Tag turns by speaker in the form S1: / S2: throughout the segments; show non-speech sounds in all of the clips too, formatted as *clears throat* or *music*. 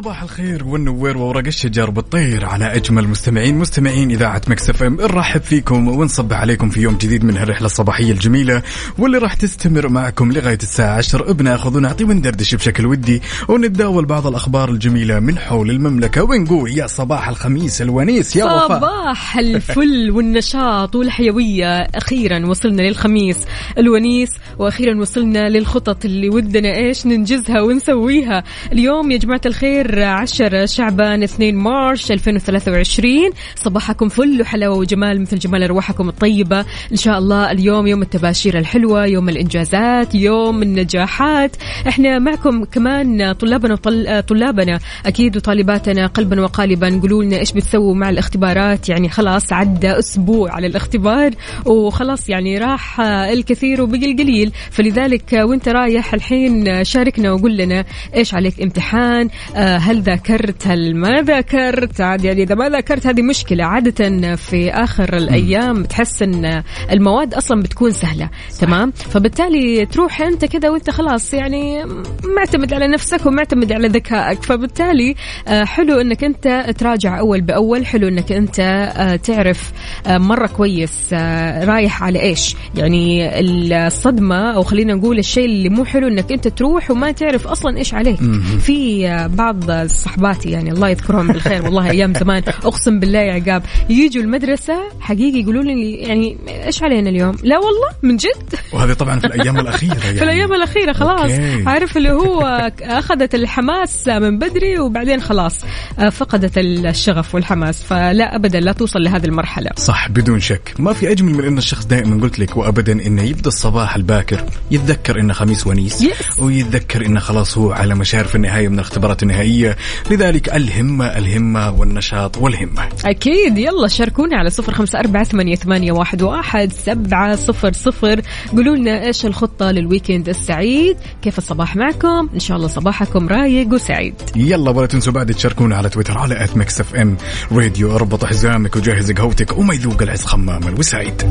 S1: صباح الخير والنوير وورق الشجر بالطير على أجمل مستمعين مستمعين إذاعة ميكس إف إم. نرحب فيكم ونصبح عليكم في يوم جديد من هالرحلة الصباحية الجميلة واللي راح تستمر معكم لغاية الساعة 10 بناخذ ونعطي وندردش بشكل ودي ونتداول بعض الأخبار الجميلة من حول المملكة. ونقول يا صباح الخميس الونيس يا وفاء.
S2: صباح الفل *laughs* والنشاط والحيوية. أخيرا وصلنا للخميس الونيس وأخيرا وصلنا للخطط اللي ودنا إيش ننجزها ونسويها. اليوم يا جماعة الخير 10 شعبان 2 مارش 2023 صباحكم فل وحلاوة وجمال مثل جمال أرواحكم الطيبة. إن شاء الله اليوم يوم التباشير الحلوة يوم الإنجازات يوم النجاحات. إحنا معكم كمان طلابنا وطل... طلابنا أكيد وطالباتنا قلبا وقالبا. قولوا لنا إيش بتسووا مع الاختبارات؟ يعني خلاص عدى أسبوع على الاختبار وخلاص يعني راح الكثير وبقي القليل. فلذلك وانت رايح الحين شاركنا وقول لنا إيش عليك امتحان آه، هل ذاكرت هل ما ذاكرت عاد يعني إذا ما ذاكرت هذه مشكلة. عادة في آخر الأيام تحس إن المواد أصلا بتكون سهلة. تمام؟ فبالتالي تروح أنت كذا وأنت خلاص يعني معتمد على نفسك ومعتمد على ذكائك. فبالتالي آه، حلو إنك أنت تراجع أول بأول. حلو إنك أنت آه، تعرف آه، مرة كويس رايح على إيش. يعني الصدمة أو خلينا نقول الشيء اللي مو حلو إنك أنت تروح وما تعرف أصلا إيش عليك. في آه، بعض صحباتي يعني الله يذكرهم بالخير والله أيام زمان. أقسم بالله يا عقاب. يجوا المدرسة حقيقي يقولوا لي يعني إيش علينا اليوم؟ لا والله من جد.
S1: وهذه طبعا في الأيام *laughs* الأخيرة يعني.
S2: في الأيام الأخيرة خلاص.
S1: أوكي.
S2: عارف اللي هو أخذت الحماس من بدري وبعدين خلاص فقدت الشغف والحماس. فلا ابدا لا توصل لهذه المرحلة.
S1: صح بدون شك. ما في أجمل من إن الشخص دائما قلت لك وابدا إنه يبدأ الصباح الباكر يتذكر إنه خميس ونيس
S2: Yes.
S1: ويتذكر إنه خلاص هو على مشارف النهاية من الاختبارات النهائية. لذلك الهمه الهمه والنشاط والهمه
S2: أكيد. يلا شاركونا على صفر خمسة أربعة ثمانية, واحد, واحد سبعة صفر صفر. قولوا لنا إيش الخطة لل weekend السعيد؟ كيف الصباح معكم؟ إن شاء الله صباحكم رايق وسعيد.
S1: يلا ولا تنسوا بعد تشاركونا على تويتر على at ميكس اف ام راديو اربط حزامك وجهز قهوتك وما يذوق العز خماما وسعيد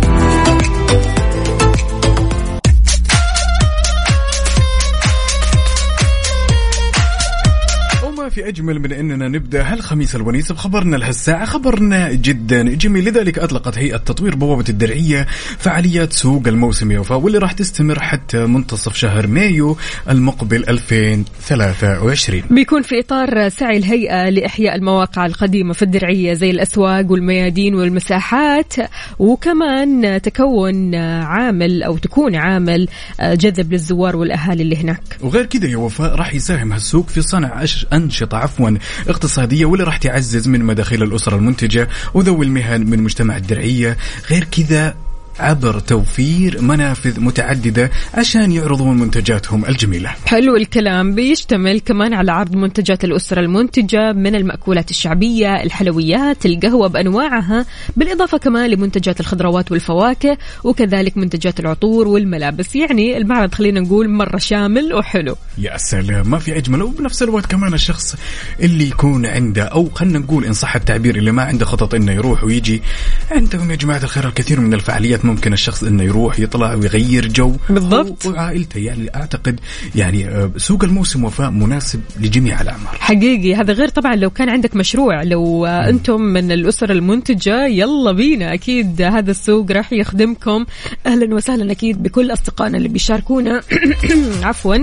S1: في أجمل من أننا نبدأ هالخميس الونيس بخبرنا لهالساعه خبرنا جدا. جميل. لذلك أطلقت هيئة تطوير بوابة الدرعية فعاليات سوق الموسم يا وفاء واللي راح تستمر حتى منتصف شهر مايو المقبل 2023
S2: بيكون في إطار سعي الهيئة لإحياء المواقع القديمة في الدرعية زي الأسواق والميادين والمساحات. وكمان تكون عامل أو تكون عامل جذب للزوار والأهالي اللي هناك.
S1: وغير كذا يا وفاء راح يساهم هالسوق في صنع أش- أنشطة عفوا. اقتصادية واللي راح تعزز من مداخيل الأسرة المنتجة وذوي المهن من مجتمع الدرعية. غير كذا عبر توفير منافذ متعددة عشان يعرضون منتجاتهم الجميلة.
S2: حلو الكلام. بيشتمل كمان على عرض منتجات الأسرة المنتجة من المأكولات الشعبية الحلويات القهوة بأنواعها بالإضافة كمان لمنتجات الخضروات والفواكه وكذلك منتجات العطور والملابس. يعني المعرض خلينا نقول مرة شامل وحلو.
S1: يا سلام ما في أجمل. وبنفس الوقت كمان الشخص اللي يكون عنده أو خلينا نقول إن صح التعبير اللي ما عنده خطط إنه يروح ويجي. عندهم يا جماعة الخير الكثير من الفعاليات ممكن الشخص إنه يروح يطلع ويغير جو.
S2: بالضبط.
S1: وعائلته يعني أعتقد يعني آه، سوق الموسم وفاء مناسب لجميع الأعمار
S2: حقيقي. هذا غير طبعا لو كان عندك مشروع لو آه، أنتم من الاسر المنتجة يلا بينا. أكيد هذا السوق راح يخدمكم. أهلا وسهلا أكيد بكل أصدقائنا اللي بيشاركونا. *clears throat* عفوا.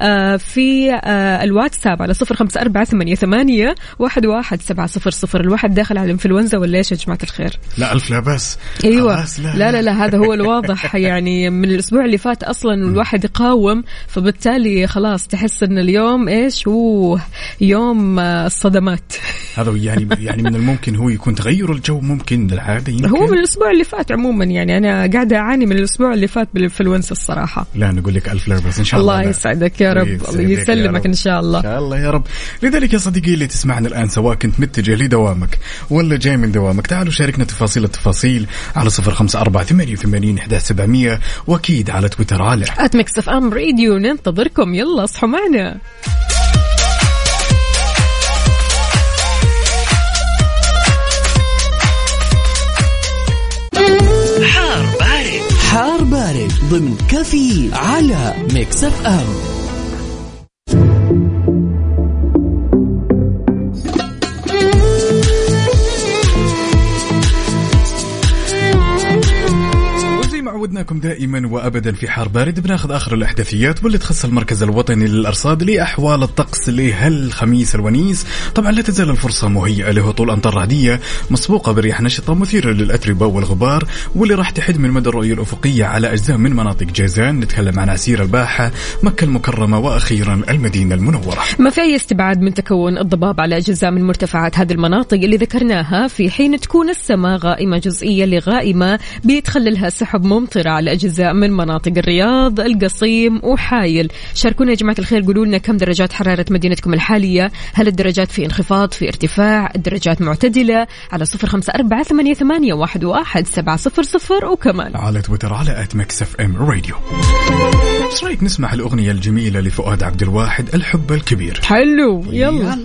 S2: آه، في الواتساب على صفر خمسة أربعة ثمانية ثمانية واحد واحد سبعة صفر صفر. الواحد داخل على الإنفلونزا ولا إيش يا جماعة الخير؟
S1: لا لا ألف لا بأس.
S2: أيوه.
S1: خلاص
S2: لا لا لا. هذا هو الواضح. *laughs* يعني من الأسبوع اللي فات أصلا الواحد يقاوم فبالتالي خلاص تحس إن اليوم إيش؟ هو يوم آه، الصدمات.
S1: هذا يعني *laughs* يعني من الممكن هو يكون تغير الجو ممكن للعادة يمكن.
S2: هو من الأسبوع اللي فات عموما. يعني أنا قاعدة أعاني من الأسبوع اللي فات بالإنفلونزا الصراحة.
S1: لا نقول لك ألف لا باس إن شاء الله.
S2: الله
S1: لا.
S2: يسعدك يا رب. يسلمك. إن شاء الله.
S1: إن شاء الله يا رب. لذلك يا صديقي اللي تسمعنا الآن سواء كنت متجه لدوامك ولا جاي من دوامك تعالوا شاركنا تفاصيل التفاصيل على صفر خمسة أربعة ثمانية وثمانين إحدى سبعمية وأكيد على تويتر على
S2: at Mix FM Radio ننتظركم. يلا اصحوا معنا.
S3: حار بارد. حار بارد ضمن كفي على
S1: Mix FM عودناكم دائما وابدا في حار بارد. بناخذ آخر الأحداثيات واللي تخص المركز الوطني للأرصاد لأحوال الطقس لهالخميس الونيس. طبعا لا تزال الفرصة مهيئة لهطول أمطار رعدية مسبوقة برياح نشطة مثيرة للأتربة والغبار واللي راح تحد من مدى الرؤية الأفقية على أجزاء من مناطق جازان. نتكلم عن عسير الباحة مكة المكرمة وأخيرا المدينة المنورة.
S2: ما في أي استبعاد من تكون الضباب على أجزاء من مرتفعات هذه المناطق اللي ذكرناها في حين تكون السماء غائمة جزئية لغائمة بيتخللها سحب ممطرة على أجزاء من مناطق الرياض القصيم وحايل. شاركونا يا جماعة الخير قولوا لنا كم درجات حرارة مدينتكم الحالية؟ هل الدرجات في انخفاض في ارتفاع؟ الدرجات معتدلة على صفر خمسة أربعة ثمانية, ثمانية واحد, واحد سبعة صفر صفر وكمان.
S1: على تويتر على at Mix FM Radio إيش رايك نسمع الأغنية الجميلة لفؤاد عبد الواحد الحب الكبير.
S2: حلو يلا.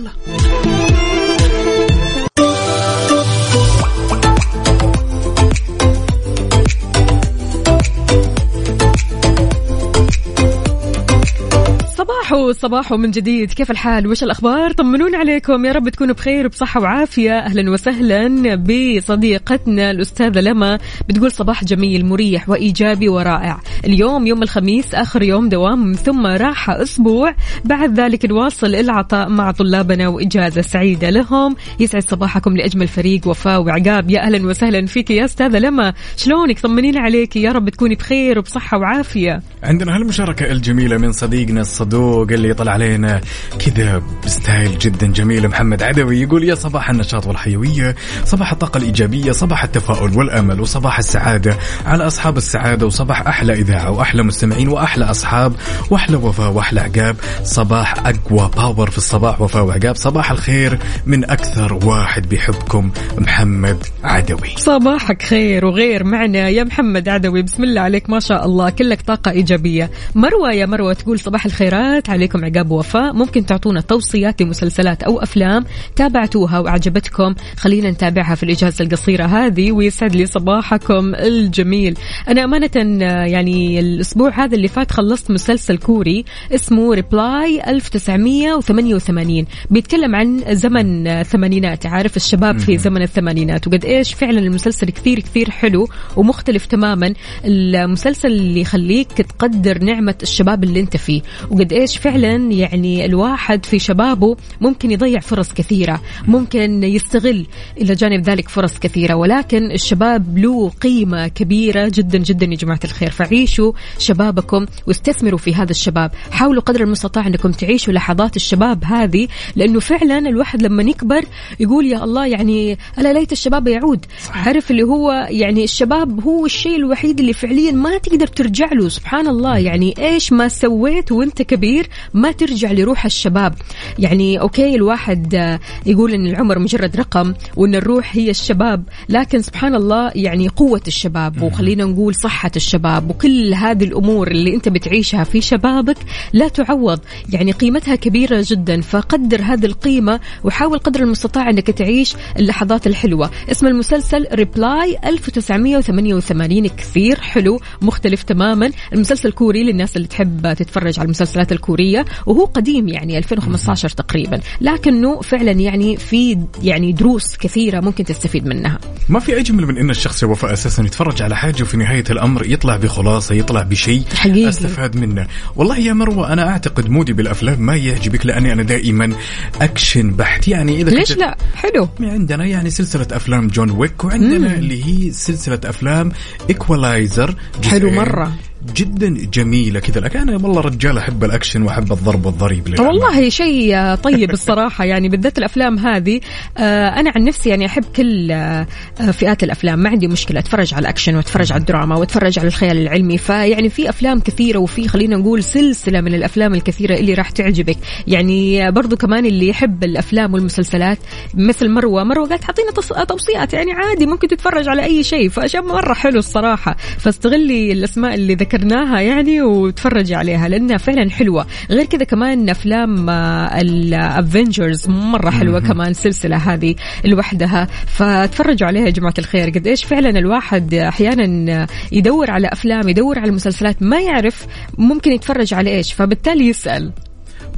S2: صباحو صباحو من جديد. كيف الحال؟ وش الأخبار؟ طمنون عليكم. يا رب تكونوا بخير وبصحة وعافية. أهلا وسهلا بصديقتنا الأستاذة لما بتقول صباح جميل مريح وإيجابي ورائع. اليوم يوم الخميس آخر يوم دوام ثم راحة أسبوع. بعد ذلك نواصل العطاء مع طلابنا وإجازة سعيدة لهم. يسعد صباحكم لأجمل فريق وفاء وعقاب. يا أهلا وسهلا فيك يا أستاذة لما. شلونك؟ طمنين عليك. يا رب تكوني بخير وبصحة وعافية.
S1: عندنا هالمشاركة الجميلة من صديقنا الصدوق اللي طلع علينا كذا ب style جدا جميل. محمد عدوي يقول يا صباح النشاط والحيوية صباح الطاقة الإيجابية صباح التفاؤل والأمل وصباح السعادة على أصحاب السعادة وصباح أحلى إذاعة وأحلى مستمعين وأحلى أصحاب وأحلى وفاء وأحلى عقاب. صباح أقوى power في الصباح وفاء وعقاب. صباح الخير من أكثر واحد بيحبكم محمد عدوي.
S2: صباحك خير وغير معنا يا محمد عدوي. بسم الله عليك. ما شاء الله. كلك طاقة إيجابية. مروة يا مروة تقول صباح الخيرات. عليكم عقاب ووفاء ممكن تعطونا توصيات لمسلسلات أو أفلام تابعتوها وعجبتكم خلينا نتابعها في الإجازة القصيرة هذه ويسعد لي صباحكم الجميل. أنا أمانة يعني الأسبوع هذا اللي فات خلصت مسلسل كوري اسمه ريبلاي 1988 بيتكلم عن زمن الثمانينات. عارف الشباب في زمن الثمانينات وقد إيش فعلا المسلسل كثير كثير حلو ومختلف تماما. المسلسل اللي يخليك تقدر نعمة الشباب اللي أنت فيه. وقد إيش فعلا يعني الواحد في شبابه ممكن يضيع فرص كثيرة ممكن يستغل إلى جانب ذلك فرص كثيرة ولكن الشباب له قيمة كبيرة جدا جدا يا جماعة الخير. فعيشوا شبابكم واستثمروا في هذا الشباب. حاولوا قدر المستطاع أنكم تعيشوا لحظات الشباب هذه لأنه فعلا الواحد لما يكبر يقول يا الله يعني ألا ليت الشباب يعود. عارف اللي هو يعني الشباب هو الشيء الوحيد اللي فعليا ما تقدر ترجع له. سبحان الله يعني إيش ما سويت وأنت كبير ما ترجع لروح الشباب. يعني okay الواحد آه، يقول إن العمر مجرد رقم وإن الروح هي الشباب لكن سبحان الله يعني قوة الشباب وخلينا نقول صحة الشباب وكل هذه الأمور اللي أنت بتعيشها في شبابك لا تعوض. يعني قيمتها كبيرة جدا فقدر هذه القيمة وحاول قدر المستطاع إنك تعيش اللحظات الحلوة. اسم المسلسل Reply 1988 كثير حلو مختلف تماما. المسلسل كوري للناس اللي تحب تتفرج على المسلسلات الكورية. كورية وهو قديم يعني 2015 تقريبا. لكنه فعلا يعني في يعني دروس كثيرة ممكن تستفيد منها.
S1: ما في اجمل من إن الشخص يا وفاء أساسا يتفرج على حاجة وفي نهاية الأمر يطلع بخلاصة يطلع بشيء
S2: حقيقي.
S1: أستفاد منه. والله يا مروة أنا أعتقد mood ي بالأفلام ما يعجبك لأني أنا دائما أكشن بحت. يعني إذا
S2: ليش لا؟ حلو.
S1: عندنا يعني سلسلة أفلام John Wick وعندنا اللي هي سلسلة أفلام Equalizer
S2: حلو مرة.
S1: جدا جميلة كذا. لكن أنا والله رجال أحب الأكشن وأحب الضرب والضريب.
S2: والله شيء طيب *laughs* الصراحة. يعني بالذات الأفلام هذه آه، أنا عن نفسي يعني أحب كل آه، آه، فئات الأفلام. ما عندي مشكلة. أتفرج على الأكشن وأتفرج على الدراما وأتفرج على الخيال العلمي. فيعني في أفلام كثيرة وفي خلينا نقول سلسلة من الأفلام الكثيرة اللي راح تعجبك. يعني برضو كمان اللي يحب الأفلام والمسلسلات مثل مروة. مروة قالت حاعطينا تص- توصيات. يعني عادي ممكن تتفرج على أي شيء. فأشياء مرة حلو الصراحة. فاستغلي الأسماء اللي ذكرناها يعني وتفرجي عليها لأنها فعلا حلوة. غير كذا كمان أفلام ال Avengers مرة حلوة كمان سلسلة هذه لوحدها. فتفرجوا عليها يا جماعة الخير. قد إيش فعلا الواحد أحيانا يدور على أفلام يدور على مسلسلات ما يعرف ممكن يتفرج على إيش فبالتالي يسأل.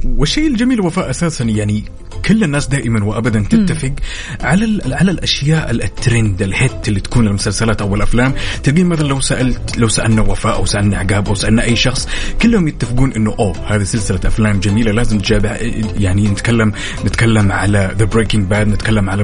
S1: والشيء الجميل وفاء أساسا يعني كل الناس دائما وابدا تتفق على على الأشياء ال- الترند الهيت اللي تكون المسلسلات أو الأفلام. تلقين مثلا لو سألت لو سألنا وفاء أو سألنا عقاب أو سألنا أي شخص كلهم يتفقون إنه أوه هذه سلسلة أفلام جميلة لازم تجابع يعني نتكلم نتكلم على the Breaking Bad نتكلم على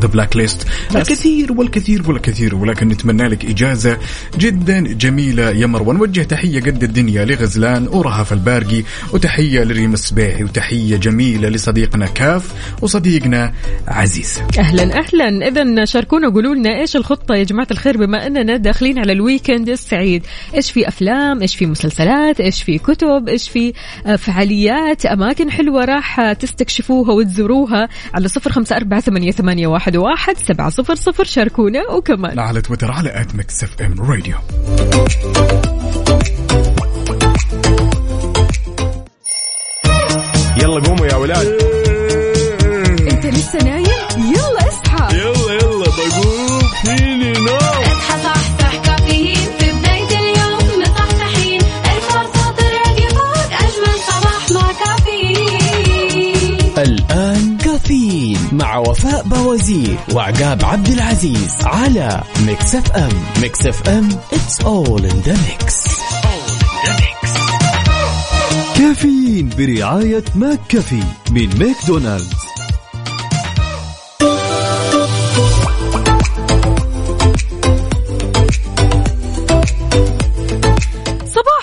S1: The Blacklist الكثير والكثير والكثير ولكن نتمنى لك إجازة جدا جميلة. يا مروه نوجه تحية قد الدنيا لغزلان ورهف البارقي وتحية لريم السبيحي وتحية جميلة لصديقنا كاف وصديقنا عزيز.
S2: أهلا أهلا. اذا شاركونا قولوا لنا إيش الخطة يا جماعة الخير بما أننا داخلين على ال weekend السعيد. إيش في أفلام؟ إيش في مسلسلات؟ إيش في كتب؟ إيش في آه، فعاليات؟ أماكن حلوة راح تستكشفوها وتزوروها على صفر خمسة أربعة ثمانية, ثمانية واحد, واحد سبعة صفر صفر. شاركونا وكمان.
S1: على تويتر على at Mix FM Radio
S4: يلا قوموا يا ولاد.
S3: وفاء بوازير وعقاب عبد العزيز على Mix FM Mix FM it's all in the mix.
S4: كافيين برعاية McCafé من ماكدونالدز.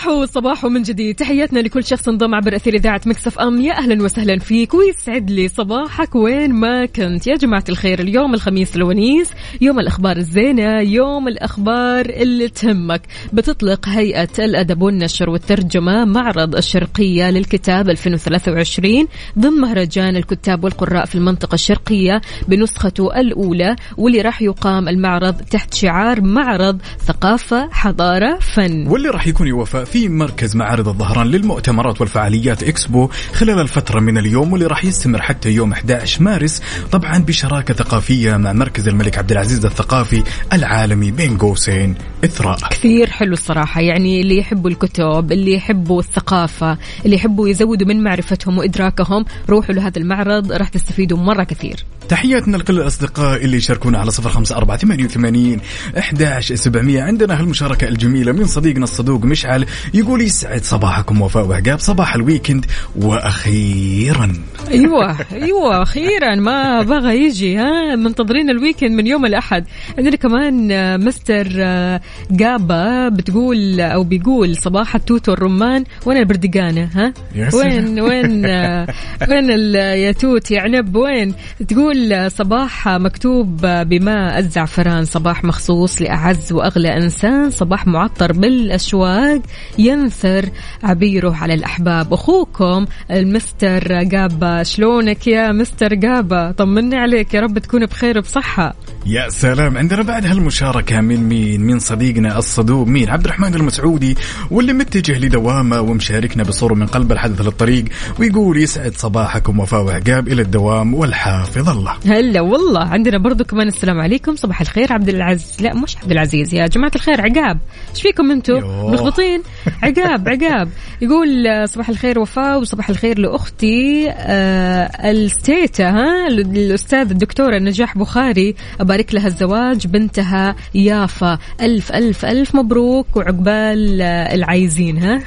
S2: صباحو صباحو من جديد. تحياتنا لكل شخص انضم عبر أثير إذاعة Mix FM. يا أهلا وسهلا فيك ويسعد لي صباحك وين ما كنت. يا جماعة الخير اليوم الخميس الونيس يوم الأخبار الزينة يوم الأخبار اللي تهمك. بتطلق هيئة الأدب والنشر والترجمة معرض الشرقية للكتاب 2023 ضمن مهرجان الكتاب والقراء في المنطقة الشرقية بنسخته الأولى واللي راح يقام المعرض تحت شعار معرض ثقافة حضارة فن.
S1: واللي راح يكون يوفى في مركز معارض الظهران للمؤتمرات والفعاليات إكسبو خلال الفترة من اليوم واللي راح يستمر حتى يوم 11 مارس طبعا بشراكة ثقافية مع مركز الملك عبد العزيز الثقافي العالمي بين قوسين إثراء
S2: كثير حلو الصراحة يعني اللي يحبوا الكتب اللي يحبوا الثقافة اللي يحبوا يزودوا من معرفتهم وإدراكهم روحوا لهذا المعرض راح تستفيدوا مرة كثير.
S1: تحياتنا لكل الأصدقاء اللي يشاركونا على صفر خمسة أربعة ثمانية وثمانين أحداش سبعمية. عندنا هالمشاركة الجميلة من صديقنا الصدوق مشعل يقول يسعد صباحكم وفاء وعقاب صباح الويكند وأخيرا.
S2: أيوه أيوه أخيرا. ما بغى يجي ها منتظرين ال weekend من يوم الأحد. عندنا كمان آه، مستر آه، جابا بتقول أو بيقول صباح التوت والرمان. وين البردقانة ها. وين وين آه، *laughs* وين ال- يا توت يا عنب وين؟ تقول صباح مكتوب بماء الزعفران صباح مخصوص لأعز وأغلى إنسان صباح معطر بالأشواق. ينثر عبيره على الأحباب. أخوكم المستر جابا شلونك يا مستر جابا؟ طمني عليك يا رب تكون بخير وبصحة.
S1: يا سلام. عندنا بعد هالمشاركة من مين؟ من صديقنا الصدوق مين؟ عبد الرحمن المسعودي واللي متجه لدوامة ومشاركنا بصورة من قلب الحدث للطريق ويقول يسعد صباحكم وفاء وعقاب إلى الدوام والحافظ الله.
S2: هلا والله. عندنا برضو كمان السلام عليكم. صباح الخير عبد العزيز لا مش عبد العزيز يا جماعة الخير عقاب. إيش فيكم أنتم
S1: يوه.
S2: ملخبطين عقاب عقاب. يقول آه، صباح الخير وفاء وصباح الخير لأختي آه الستيتا ها؟ الأستاذ الدكتورة نجاح بخاري أبارك لها الزواج بنتها يافا. ألف ألف ألف مبروك وعقبال آه، العايزين ها؟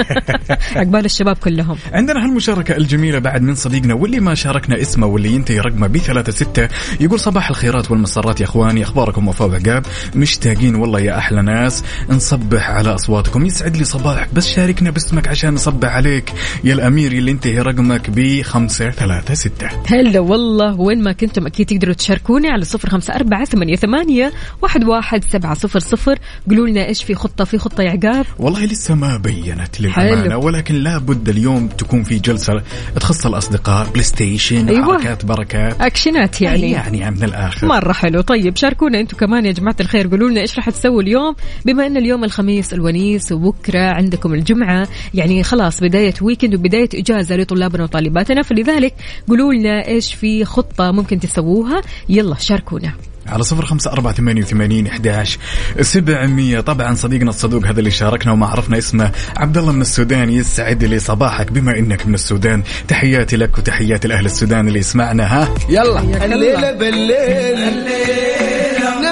S2: *laughs* عقبال الشباب كلهم.
S1: عندنا هالمشاركة الجميلة بعد من صديقنا واللي ما شاركنا اسمه واللي ينتهي رقمه ب 36 يقول صباح الخيرات والمسرات يا أخواني أخباركم وفاء وعقاب. مشتاقين والله يا أحلى ناس. نصبح على أصواتكم. يسعد لي صباح بس شاركنا باسمك عشان نصبح عليك. يا الأمير اللي ينتهي رقمك ب 536
S2: هلا والله وين ما كنتم أكيد تقدروا تشاركوني على صفر خمسة أربعة ثمانية, ثمانية واحد, واحد سبعة صفر صفر. قولوا لنا إيش في خطة في خطة يا عقاب؟
S1: والله لسه ما بينت للأمانة. ولكن لابد اليوم تكون في جلسة تخص الأصدقاء PlayStation
S2: أيوة.
S1: حركات بركات.
S2: أكشنات يعني.
S1: يعني من الآخر.
S2: مرة حلو. طيب شاركونا أنتم كمان يا جماعة الخير. قولوا لنا إيش راح تسووا اليوم؟ بما إن اليوم الخميس الونيس وبكرة عندكم الجمعة. يعني خلاص بداية ويكند وبداية إجازة لطلابنا وطالباتنا. فلذلك قولوا لنا إيش في خطة ممكن تسووها. يلا شاركونا.
S1: على صفر خمسة أربعة ثمانية وثمانين إحداش سبعمية. طبعا صديقنا الصدوق هذا اللي شاركنا وما عرفنا اسمه. عبد الله من السودان يسعد لي صباحك. بما إنك من السودان تحياتي لك وتحياتي لأهل السودان اللي يسمعنا. ها؟ يلا.
S5: الليلة بالليل.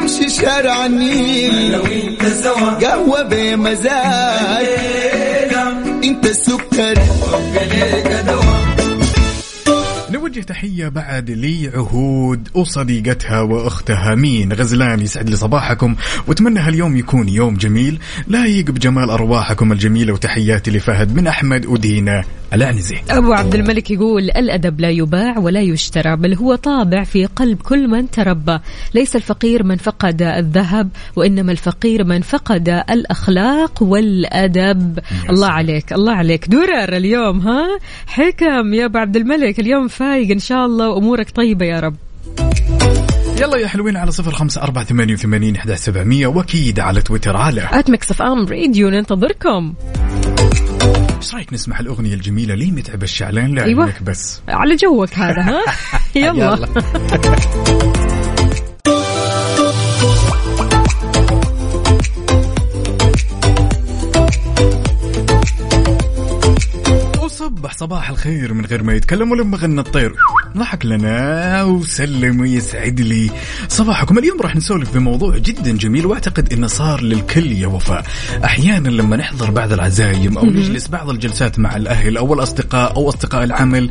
S5: نمشي شارع النيل قهوة بمزاج. انت السكر.
S1: نوجه تحية بعد لعهود وصديقتها وأختها. مين؟ غزلان يسعد لي صباحكم. وأتمنى هاليوم يكون يوم جميل. لايق بجمال أرواحكم الجميلة وتحياتي لفهد من أحمد ودينا. العنزي
S2: أبو عبد الملك يقول الأدب لا يباع ولا يشترى بل هو طابع في قلب كل من تربى. ليس الفقير من فقد الذهب وإنما الفقير من فقد الأخلاق والأدب. الله عليك الله عليك. درر اليوم ها؟ حكم يا أبو عبد الملك اليوم فايق إن شاء الله وأمورك طيبة يا رب.
S1: يلا يا حلوين على صفر خمسة أربعة ثمانية وثمانين إحدى سبعمية وأكيد على تويتر على
S2: أت مكسف أم راديو ننتظركم.
S1: إيش رأيك نسمع الأغنية الجميلة ليه متعب الشعلان لا
S2: أيوة.
S1: بس؟
S2: على جوك هذا ها؟ *laughs* يلا.
S1: وصبح صباح الخير من غير ما يتكلم ولما غنى الطير ضحك لنا وسلم ويسعد لي. صباحكم. اليوم راح نسولف بموضوع جدا جميل وأعتقد إنه صار للكل يا وفاء. أحيانا لما نحضر بعض العزايم أو نجلس بعض الجلسات مع الأهل أو الأصدقاء أو أصدقاء العمل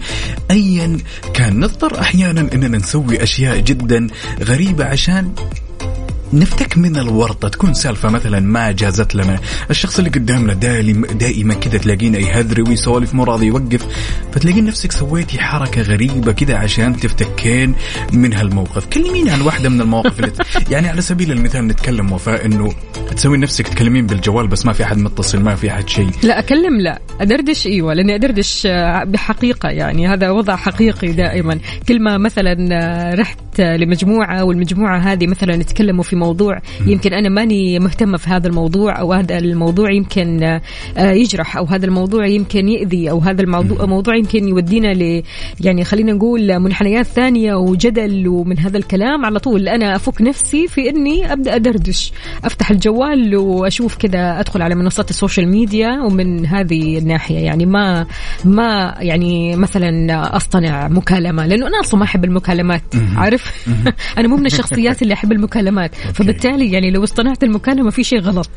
S1: ايا كان نضطر أحيانا إننا نسوي أشياء جدا غريبة عشان نفتك من الورطة تكون سالفة مثلا ما جازت لنا. الشخص اللي قدامنا دائما دائما كذا تلاقينا يهذري ويسولف مو راضي يوقف. فتلاقين نفسك سويتي حركة غريبة كذا عشان تفتكين من هالموقف. كلميني عن واحدة من المواقف اللي *laughs* يعني على سبيل المثال نتكلم وفاء إنه تسوي نفسك تكلمين بالجوال بس ما في أحد متصل ما في أحد شيء.
S2: لا أكلم لا. أدردش إيوه لأني أدردش آه، بحقيقة يعني. هذا وضع حقيقي دائما. كل ما مثلا آه، رحت لمجموعة والمجموعة هذه مثلا يتكلموا في موضوع. يمكن أنا ماني مهتمة في هذا الموضوع أو هذا الموضوع يمكن آه، يجرح أو هذا الموضوع يمكن يؤذي أو هذا الموضوع موضوع يمكن يودينا ل يعني خلينا نقول منحنيات ثانية وجدل ومن هذا الكلام. على طول أنا أفك نفسي في إني أبدأ أدردش أفتح الجوال وأشوف كذا أدخل على منصات ال social media ومن هذه الناحية. يعني ما ما يعني مثلا أصطنع مكالمة لأنه أنا أصلا ما أحب المكالمات عارف؟ *laughs* أنا مو من الشخصيات اللي أحب المكالمات. فبالتالي يعني لو اصطنعت المكالمة في شيء غلط.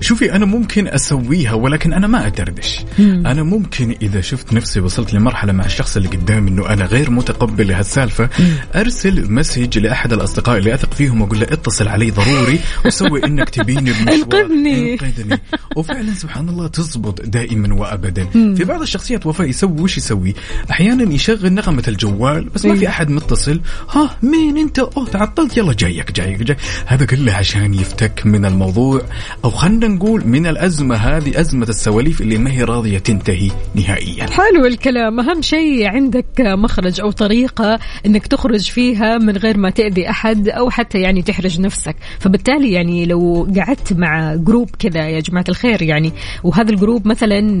S1: شوفي أنا ممكن أسويها ولكن أنا ما أدردش. أنا ممكن إذا شفت نفسي وصلت لمرحلة مع الشخص اللي قدامي إنه أنا غير متقبل لهالسالفه أرسل مسج لأحد الأصدقاء اللي أثق فيهم وأقول له اتصل علي ضروري وسوي إنك تبيني *laughs*
S2: انقذني.
S1: انقذني. وفعلا سبحان الله تزبط دائما وابدا. في بعض الشخصيات وفاء يسوي وش يسوي؟ أحيانا يشغل نغمة الجوال بس ما في أحد متصل. ها مين أنت؟ أوه تعطلت يلا جايك جايك جاي هذا كله عشان يفتك من الموضوع. أو خلنا نقول من الأزمة هذه أزمة السواليف اللي ما هي راضية تنتهي نهائيا.
S2: حلو الكلام. أهم شيء عندك مخرج أو طريقة أنك تخرج فيها من غير ما تأذي أحد أو حتى يعني تحرج نفسك. فبالتالي يعني لو قعدت مع group كذا يا جماعة الخير يعني وهذا ال group مثلا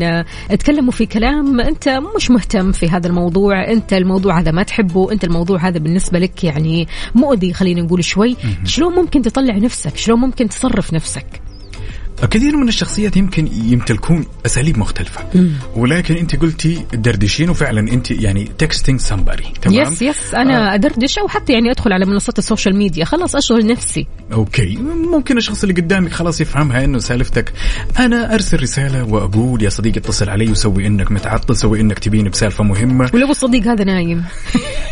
S2: آه، تكلموا في كلام أنت مش مهتم في هذا الموضوع أنت الموضوع هذا ما تحبه أنت الموضوع هذا بالنسبة لك يعني مؤذي خلينا نقول شوي. شلون ممكن تطلع نفسك؟ شلون ممكن تصرف نفسك؟
S1: كثير من الشخصيات يمكن يمتلكون أساليب مختلفة. ولكن انت قلتي دردشين وفعلا انت يعني تكستنج سمبري تمام؟
S2: يس yes أنا أدردش أو حتى يعني أدخل على منصات ال social media. خلاص أشغل نفسي.
S1: okay. ممكن الشخص اللي قدامك خلاص يفهمها إنه سالفتك أنا أرسل رسالة وأقول يا صديقي اتصل علي وسوي إنك متعطل سوي إنك تبيني بسالفة مهمة.
S2: ولو الصديق هذا نايم.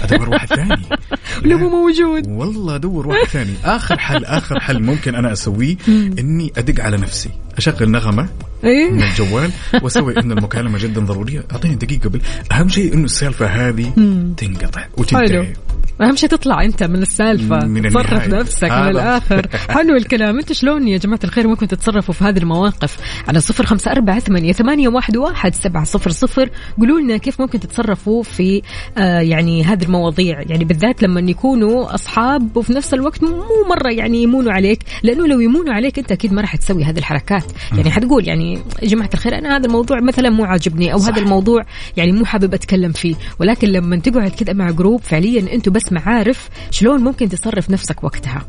S1: أدور واحد ثاني. *laughs*
S2: ولو مو موجود.
S1: والله أدور واحد ثاني. آخر حل آخر حل ممكن أنا أسويه إني أدق على نفسي. أشغل نغمة من
S2: إيه
S1: الجوال وأسوي إن المكالمة جدا ضرورية. أعطيني دقيقة قبل. أهم شيء إنه السالفه هذه تنقطع
S2: حلو.
S1: وتنتهي
S2: أهم شيء تطلع أنت من السالفة.
S1: من
S2: تصرف. نفسك من. الآخر. *laughs* حلو الكلام. أنت شلون يا جماعة الخير ممكن تتصرفوا في هذه المواقف؟ على صفر خمسة أربعة ثمانية, ثمانية واحد, واحد سبعة صفر صفر. قولوا لنا كيف ممكن تتصرفوا في آه يعني هذه المواضيع. يعني بالذات لما يكونوا أصحاب وفي نفس الوقت مو مرة يعني يمونوا عليك. لأنه لو يمونوا عليك أنت أكيد ما راح تسوي هذه الحركات. يعني حتقول يعني يا جماعة الخير أنا هذا الموضوع مثلا مو عاجبني أو
S1: صح.
S2: هذا الموضوع يعني مو حابب أتكلم فيه. ولكن لما تقعد كذا مع جروب فعليا أنتم بس معارف شلون ممكن تصرف نفسك وقتها.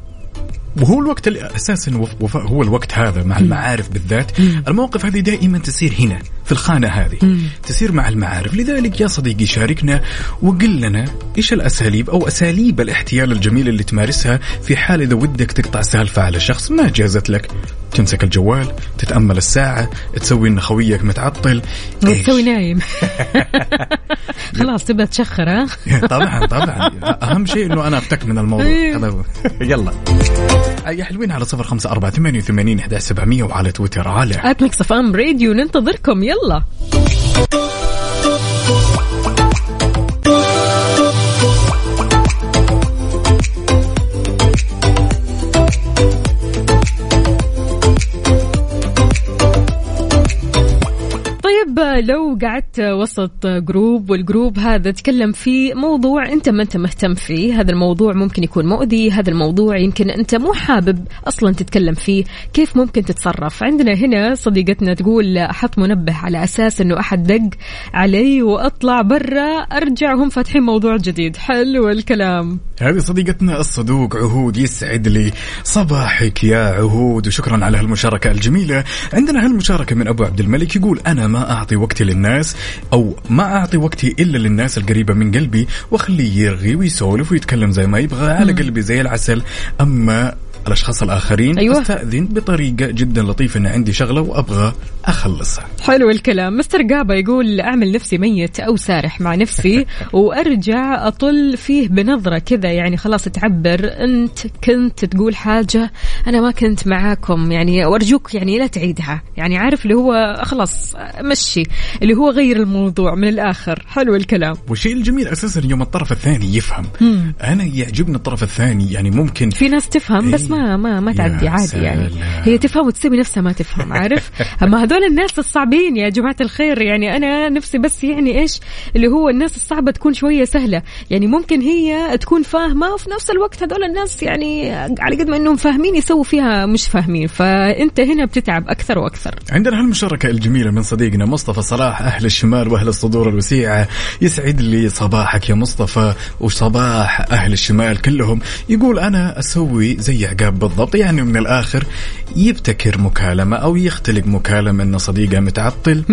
S1: وهو الوقت اللي أساسا وفاء هو الوقت هذا مع المعارف بالذات. المواقف هذه دائما تصير هنا في الخانة هذه. تصير مع المعارف. لذلك يا صديقي شاركنا وقل لنا إيش الأساليب أو أساليب الاحتيال الجميله اللي تمارسها في حال إذا ودك تقطع سالفة على شخص ما جازت لك. تمسك الجوال تتأمل الساعة تسوي إن خويك متعطل. إيش؟
S2: وتسوي نايم. *laughs* خلاص تبدأ تشخر ها؟ *laughs*
S1: طبعا طبعا. أهم شيء إنه أنا أفتك من الموضوع.
S2: إيه. *laughs*
S1: يلا. يا حلوين على صفر خمسة أربعة ثمانية وثمانين أحد سبعمية وعلى تويتر. على.
S2: at Mix FM Radio ننتظركم. يلا. لو قعدت وسط group وال group هذا تكلم في موضوع انت ما انت مهتم فيه هذا الموضوع ممكن يكون مؤذي هذا الموضوع يمكن انت مو حابب أصلا تتكلم فيه كيف ممكن تتصرف؟ عندنا هنا صديقتنا تقول أحط منبه على أساس إنه أحد دق علي وأطلع برا ارجع هم فاتحين موضوع جديد. حلو الكلام.
S1: هذه صديقتنا الصدوق عهود يسعد لي. صباحك يا عهود وشكرا على هالمشاركة الجميلة. عندنا هالمشاركة من أبو عبد الملك يقول أنا ما أعطي وقتي للناس أو ما أعطي وقتي إلا للناس القريبة من قلبي وأخليه يرغي ويسولف ويتكلم زي ما يبغى على قلبي زي العسل. أما الأشخاص الآخرين
S2: أيوة.
S1: أستأذن بطريقة جدا لطيفة أن عندي شغلة وأبغى أخلصها.
S2: حلو الكلام. مستر قابا يقول أعمل نفسي ميت أو سارح مع نفسي *laughs* وأرجع أطل فيه بنظرة كذا يعني خلاص تعبر. أنت كنت تقول حاجة أنا ما كنت معاكم يعني وأرجوك يعني لا تعيدها. يعني عارف اللي هو خلاص مشي اللي هو غير الموضوع من الآخر. حلو الكلام.
S1: والشيء الجميل أساسا يوم الطرف الثاني يفهم. أنا يعجبني الطرف الثاني يعني ممكن
S2: في ناس تفهم بس ما ما ما تعدي عادي. يعني. هي تفهم وتسوي نفسها ما تفهم عارف؟ *laughs* أما هذول الناس الصعبين يا جماعة الخير يعني أنا نفسي بس يعني إيش؟ اللي هو الناس الصعبة تكون شوية سهلة. يعني ممكن هي تكون فاهمة وفي نفس الوقت هذول الناس يعني على قد ما إنهم فاهمين يسووا فيها مش فاهمين. فأنت هنا بتتعب أكثر وأكثر.
S1: عندنا هالمشاركة الجميلة من صديقنا مصطفى صلاح أهل الشمال وأهل الصدور الوسيعة. يسعد لي صباحك يا مصطفى وصباح أهل الشمال كلهم. يقول أنا أسوي زي عقاب بالضبط. يعني من الآخر يبتكر مكالمة أو يختلق مكالمة أن صديقه متعطل.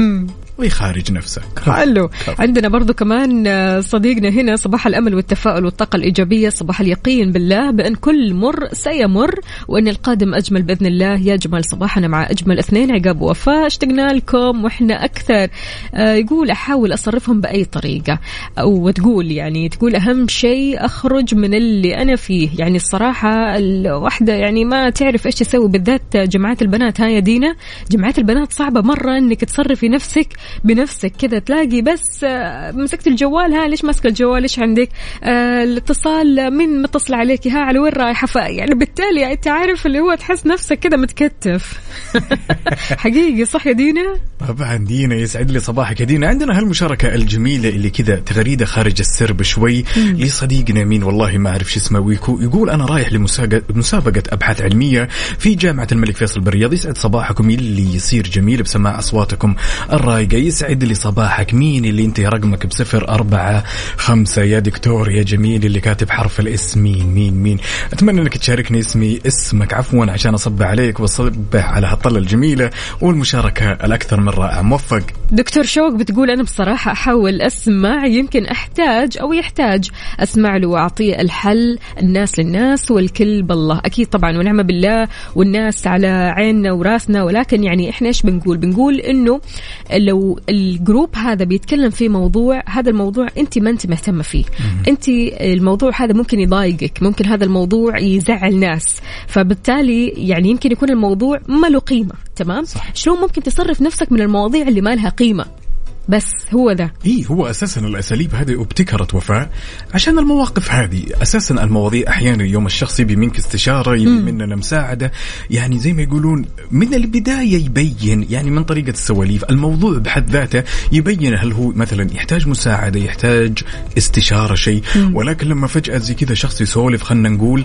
S1: ويخارج نفسه
S2: حلو. عندنا برضو كمان آه، صديقنا هنا صباح الأمل والتفاؤل والطاقة الإيجابية صباح اليقين بالله بأن كل مر سيمر وأن القادم أجمل بإذن الله. يجمل صباحنا مع أجمل اثنين عقاب وفاء اشتقنا لكم وإحنا أكثر. آه، يقول أحاول أصرفهم بأي طريقة. أو تقول يعني تقول أهم شيء أخرج من اللي أنا فيه. يعني الصراحة الواحدة يعني ما تعرف إيش تسوي بالذات. جماعات البنات ها يا دينا جماعات البنات صعبة مرة أنك تصرفي نفسك بنفسك كذا تلاقي بس آه، مسكت الجوال ها ليش ماسكه الجوال؟ ليش عندك؟ آه الاتصال من متصل عليك؟ ها على وين رايحه يعني بالتالي انت عارف اللي هو تحس نفسك كذا متكتف. *laughs* حقيقي صح يا دينا؟
S1: طبعا دينا يسعد لي صباحك يا دينا. عندنا هالمشاركة الجميلة اللي كذا تغريدة خارج السرب شوي. لصديقنا مين والله ما أعرف شو اسمه ويكو يقول أنا رايح لمسابقة مسابقة أبحاث علمية في جامعة الملك فيصل بالرياض. يسعد صباحكم اللي يصير جميل بسماع أصواتكم يسعد لي صباحك. مين اللي أنت رقمك بصفر أربعة خمسة؟ يا دكتور يا جميل اللي كاتب حرف الاسم. مين مين مين؟ أتمنى أنك تشاركني اسمي اسمك. عفوا عشان أصبح عليك وأصبح على هالطلة الجميلة والمشاركة الأكثر من رائعة موفق.
S2: دكتور شوق بتقول أنا بصراحة أحاول أسمع يمكن أحتاج أو يحتاج أسمع له وأعطيه الحل الناس للناس والكل بالله. أكيد طبعا ونعم بالله والناس على عيننا وراسنا ولكن يعني إحنا إيش بنقول؟ بنقول إنه لو ال group هذا بيتكلم في موضوع هذا الموضوع أنت ما أنت مهتمة فيه. أنت الموضوع هذا ممكن يضايقك ممكن هذا الموضوع يزعل ناس. فبالتالي يعني يمكن يكون الموضوع ما له قيمة تمام؟
S1: صح.
S2: شلون ممكن تصرف نفسك من المواضيع اللي ما لها قيمة؟ بس هو ذا
S1: اي هو أساسا الأساليب هذه أبتكرت وفاء عشان المواقف هذه أساسا المواضيع أحيانا يوم الشخص يبي منك استشاره يبي مننا مساعدة. يعني زي ما يقولون من البداية يبين يعني من طريقة السواليف الموضوع بحد ذاته يبين هل هو مثلا يحتاج مساعدة يحتاج استشارة شيء. ولكن لما فجأة زي كذا شخص يسولف خلينا نقول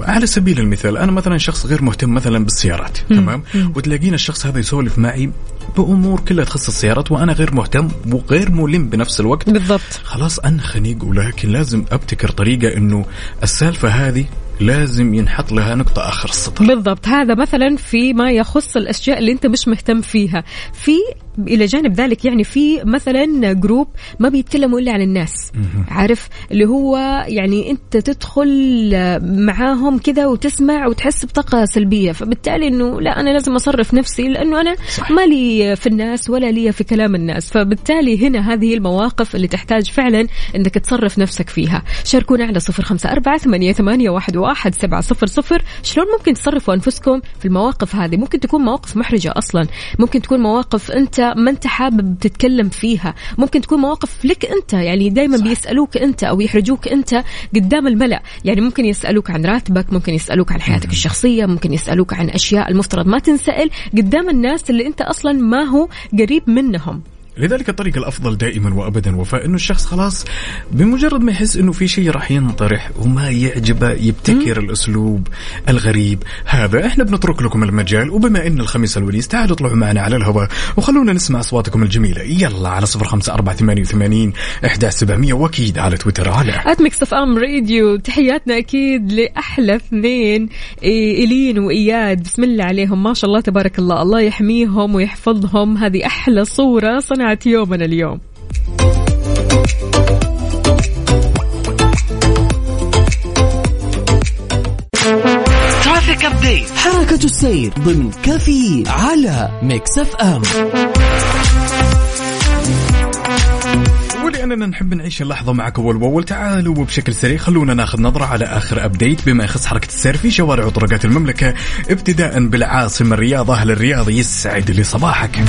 S1: على سبيل المثال أنا مثلا شخص غير مهتم مثلا بالسيارات تمام؟ وتلاقينا الشخص هذا يسولف معي بأمور كلها تخص السيارات وأنا غير مهتم وغير ملم بنفس الوقت.
S2: بالضبط.
S1: خلاص أنا خنيق ولكن لازم أبتكر طريقة إنه السالفة هذه لازم ينحط لها نقطة آخر السطر.
S2: بالضبط. هذا مثلا في ما يخص الأشياء اللي أنت مش مهتم فيها. في إلى جانب ذلك يعني في مثلا جروب ما بيتكلموا إلا عن الناس. عارف؟ اللي هو يعني أنت تدخل معاهم كذا وتسمع وتحس بطاقة سلبية. فبالتالي إنه لا أنا لازم أصرف نفسي لأنه أنا
S1: صح.
S2: ما لي في الناس ولا لي في كلام الناس. فبالتالي هنا هذه المواقف اللي تحتاج فعلا إنك تصرف نفسك فيها. شاركونا على صفر خمسة أربعة ثمانية, ثمانية واحد, واحد سبعة صفر صفر. شلون ممكن تصرفوا أنفسكم في المواقف هذه؟ ممكن تكون مواقف محرجة أصلا. ممكن تكون مواقف أنت ما انت حابب تتكلم فيها. ممكن تكون مواقف لك انت يعني دائما بيسألوك انت أو يحرجوك انت قدام الملأ. يعني ممكن يسألوك عن راتبك ممكن يسألوك عن حياتك الشخصية ممكن يسألوك عن أشياء المفترض. ما تنسأل قدام الناس اللي انت أصلا ما هو قريب منهم.
S1: لذلك الطريقة الأفضل دائما وأبدا وفاء أنه الشخص خلاص بمجرد ما يحس أنه في شيء راح ينطرح وما يعجبه يبتكر الأسلوب الغريب. هذا إحنا بنترك لكم المجال وبما أن الخميس الونيس تعالوا اطلعوا معنا على الهواء وخلونا نسمع أصواتكم الجميلة. يلا على صفر خمسة أربعة ثمانية وثمانين إحدى سبعمية وأكيد على تويتر على
S2: at Mix FM Radio تحياتنا أكيد لأحلى اثنين الين وإياد. بسم الله عليهم. ما شاء الله تبارك الله. الله يحميهم ويحفظهم. هذه أحلى صورة صنعت يومنا اليوم.
S3: traffic update حركة السير ضمن كفي على Mix FM
S1: ولأننا نحب نعيش اللحظة معك أول بأول. تعالوا وبشكل سريع خلونا ناخذ نظرة على آخر update بما يخص حركة السير في شوارع وطرقات المملكة ابتداء بالعاصمة الرياض أهل الرياض يسعد لي صباحك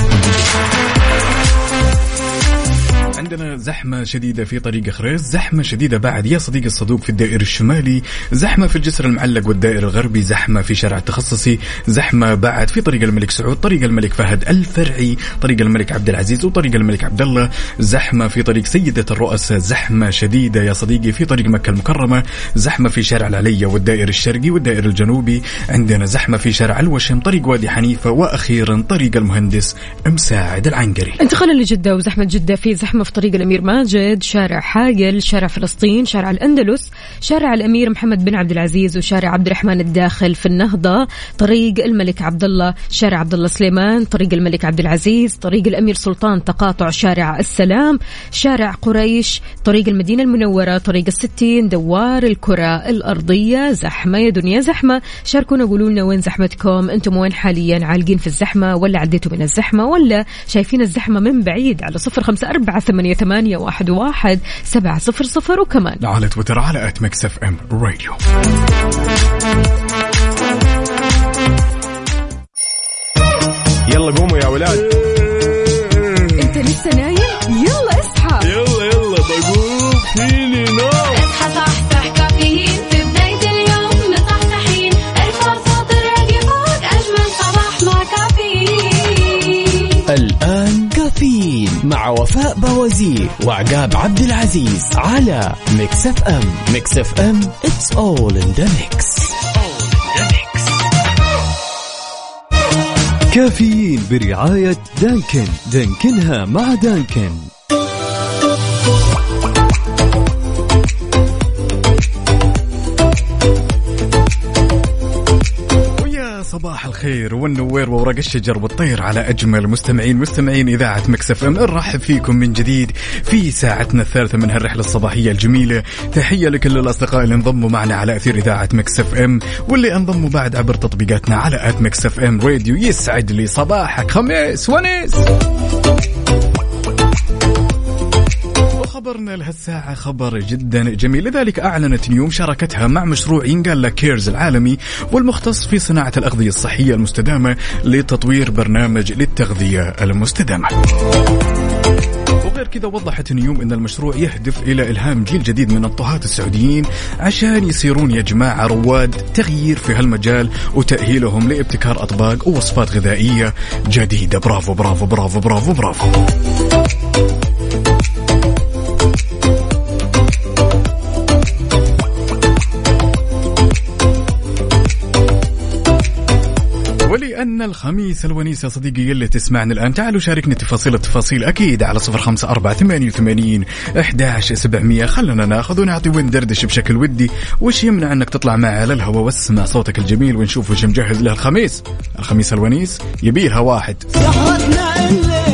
S1: عندنا زحمة شديدة في طريق خريز زحمة شديدة بعد يا صديقي الصدوق في الدائر الشمالي زحمة في الجسر المعلق والدائر الغربي زحمة في شارع التخصصي زحمة بعد في طريق الملك سعود طريق الملك فهد الفرعي طريق الملك عبد العزيز وطريق الملك عبد الله زحمة في طريق سيدة الرؤساء زحمة شديدة يا صديقي في طريق مكة المكرمة زحمة في شارع العلية والدائر الشرقي والدائر الجنوبي عندنا زحمة في شارع الوشم طريق وادي حنيفة وأخيرا طريق المهندس مساعد العنقري.
S2: انتقالا لجدة وزحمة جدة في زحمة في طريق الأمير ماجد شارع حاجل شارع فلسطين شارع الأندلس شارع الأمير محمد بن عبد العزيز وشارع عبد الرحمن الداخل في النهضة طريق الملك عبد الله شارع عبد الله سليمان طريق الملك عبد العزيز طريق الأمير سلطان تقاطع شارع السلام شارع قريش طريق المدينة المنورة طريق الستين دوار الكرة الأرضية زحمة يا دنيا زحمة. شاركونا قولوا لنا وين زحمتكم؟ أنتم وين حاليا؟ عالقين في الزحمة ولا عديتوا من الزحمة ولا شايفين الزحمة من بعيد؟ على صفر خمسة أربعة ثمانية ثمانية واحد واحد سبعة صفر صفر وكمان.
S1: على تويتر على at Mix FM Radio
S4: يلا قوموا يا ولاد.
S2: انت
S6: لسه نايم؟ يلا اصحى. يلا يلا بقوم فيني نام مع
S3: وفاء بوازير وعقاب عبد العزيز على Mix FM Mix FM it's all in the mix.
S4: Caffeine برعاية Dunkin. دانكنها مع
S1: Dunkin. صباح الخير والنوير وورق الشجر والطير على أجمل مستمعين مستمعين إذاعة Mix FM. نرحب فيكم من جديد في ساعتنا الثالثة من هالرحلة الصباحية الجميلة. تحية لكل الأصدقاء اللي انضموا معنا على أثير إذاعة Mix FM واللي انضموا بعد عبر تطبيقاتنا على at Mix FM Radio. يسعد لي صباحك خميس ونيس. وخبرنا لهالساعة خبر جدا جميل. لذلك أعلنت نيوم شراكتها مع مشروع ينقال كيرز العالمي والمختص في صناعة الأغذية الصحية المستدامة لتطوير برنامج للتغذية المستدامة. وغير كذا وضحت نيوم إن المشروع يهدف إلى إلهام جيل جديد من الطهاة السعوديين عشان يصيرون يا جماعة رواد تغيير في هالمجال وتأهيلهم لابتكار أطباق ووصفات غذائية جديدة. برافو برافو برافو برافو برافو. ولأن الخميس الونيس يا صديقي اللي تسمعني الآن. تعالوا شاركني تفاصيل التفاصيل أكيد على صفر خمسة أربعة ثمانية وثمانين أحداش سبعمية. خلنا ناخذ ونعطي وندردش بشكل ودي. وش يمنع أنك تطلع معي على الهواء واسمع صوتك الجميل ونشوف وش مجهز له الخميس الخميس الونيس يبيلها واحد.
S7: سهرتنا الليلة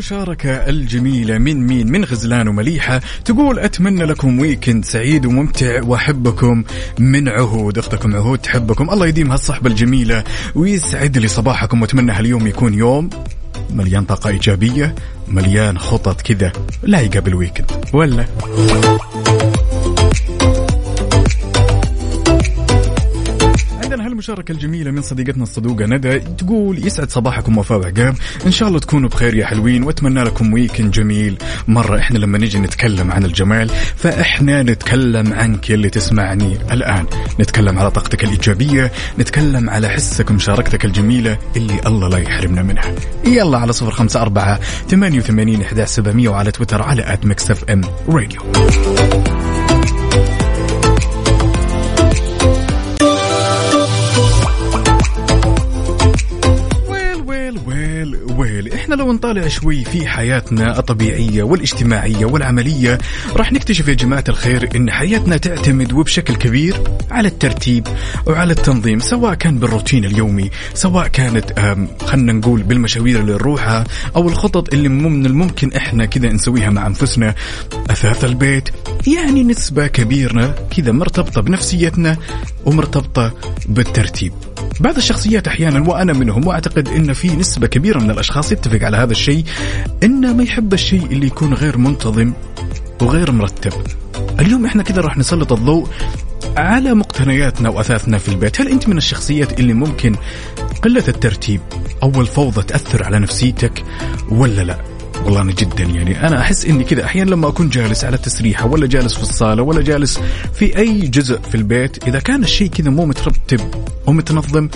S1: عندنا هالمشاركة الجميلة من مين؟ من غزلان ومليحة. تقول أتمنى لكم weekend سعيد وممتع وأحبكم من عهود. أختكم عهود تحبكم. الله يديم هالصحبة الجميلة ويسعد لي صباحكم. وأتمنى هاليوم يكون يوم مليان طاقة إيجابية مليان خطط كذا. لايقة بال weekend ولا؟ عندنا هالمشاركة الجميلة من صديقتنا الصدوقة ندى تقول يسعد صباحكم وفاء وعقاب. إن شاء الله تكونوا بخير يا حلوين وأتمنى لكم weekend جميل. مرة إحنا لما نجي نتكلم عن الجمال فإحنا نتكلم عنك اللي تسمعني الآن. نتكلم على طاقتك الإيجابية نتكلم على حسك ومشاركتك الجميلة اللي الله لا يحرمنا منها. يلا على صفر خمسة أربعة ثمانية وثمانين وعلى تويتر على at Mix FM Radio إحنا لو نطالع شوي في حياتنا الطبيعية والاجتماعية والعملية راح نكتشف يا جماعة الخير إن حياتنا تعتمد وبشكل كبير على الترتيب وعلى التنظيم سواء كان بالروتين اليومي سواء كانت خلنا نقول بالمشاوير اللي نروحها أو الخطط اللي من الممكن إحنا كذا نسويها مع أنفسنا. أثاث البيت يعني نسبة كبيرة كذا مرتبطة بنفسيتنا ومرتبطة بالترتيب. بعض الشخصيات أحيانا وأنا منهم وأعتقد إن في نسبة كبيرة من الأشخاص يتفق على هذا الشيء انه ما يحب الشيء اللي يكون غير منتظم وغير مرتب. اليوم إحنا كذا راح نسلط الضوء على مقتنياتنا وأثاثنا في البيت، هل أنت من الشخصيات اللي ممكن قلة الترتيب أو الفوضى تأثر على نفسيتك ولا لا؟ والله أنا جدا يعني. أنا أحس إني كذا. أحيانا لما أكون جالس على التسريحه ولا جالس في الصالة ولا جالس في أي جزء في البيت إذا كان الشيء كذا مو مترتب ومتنظم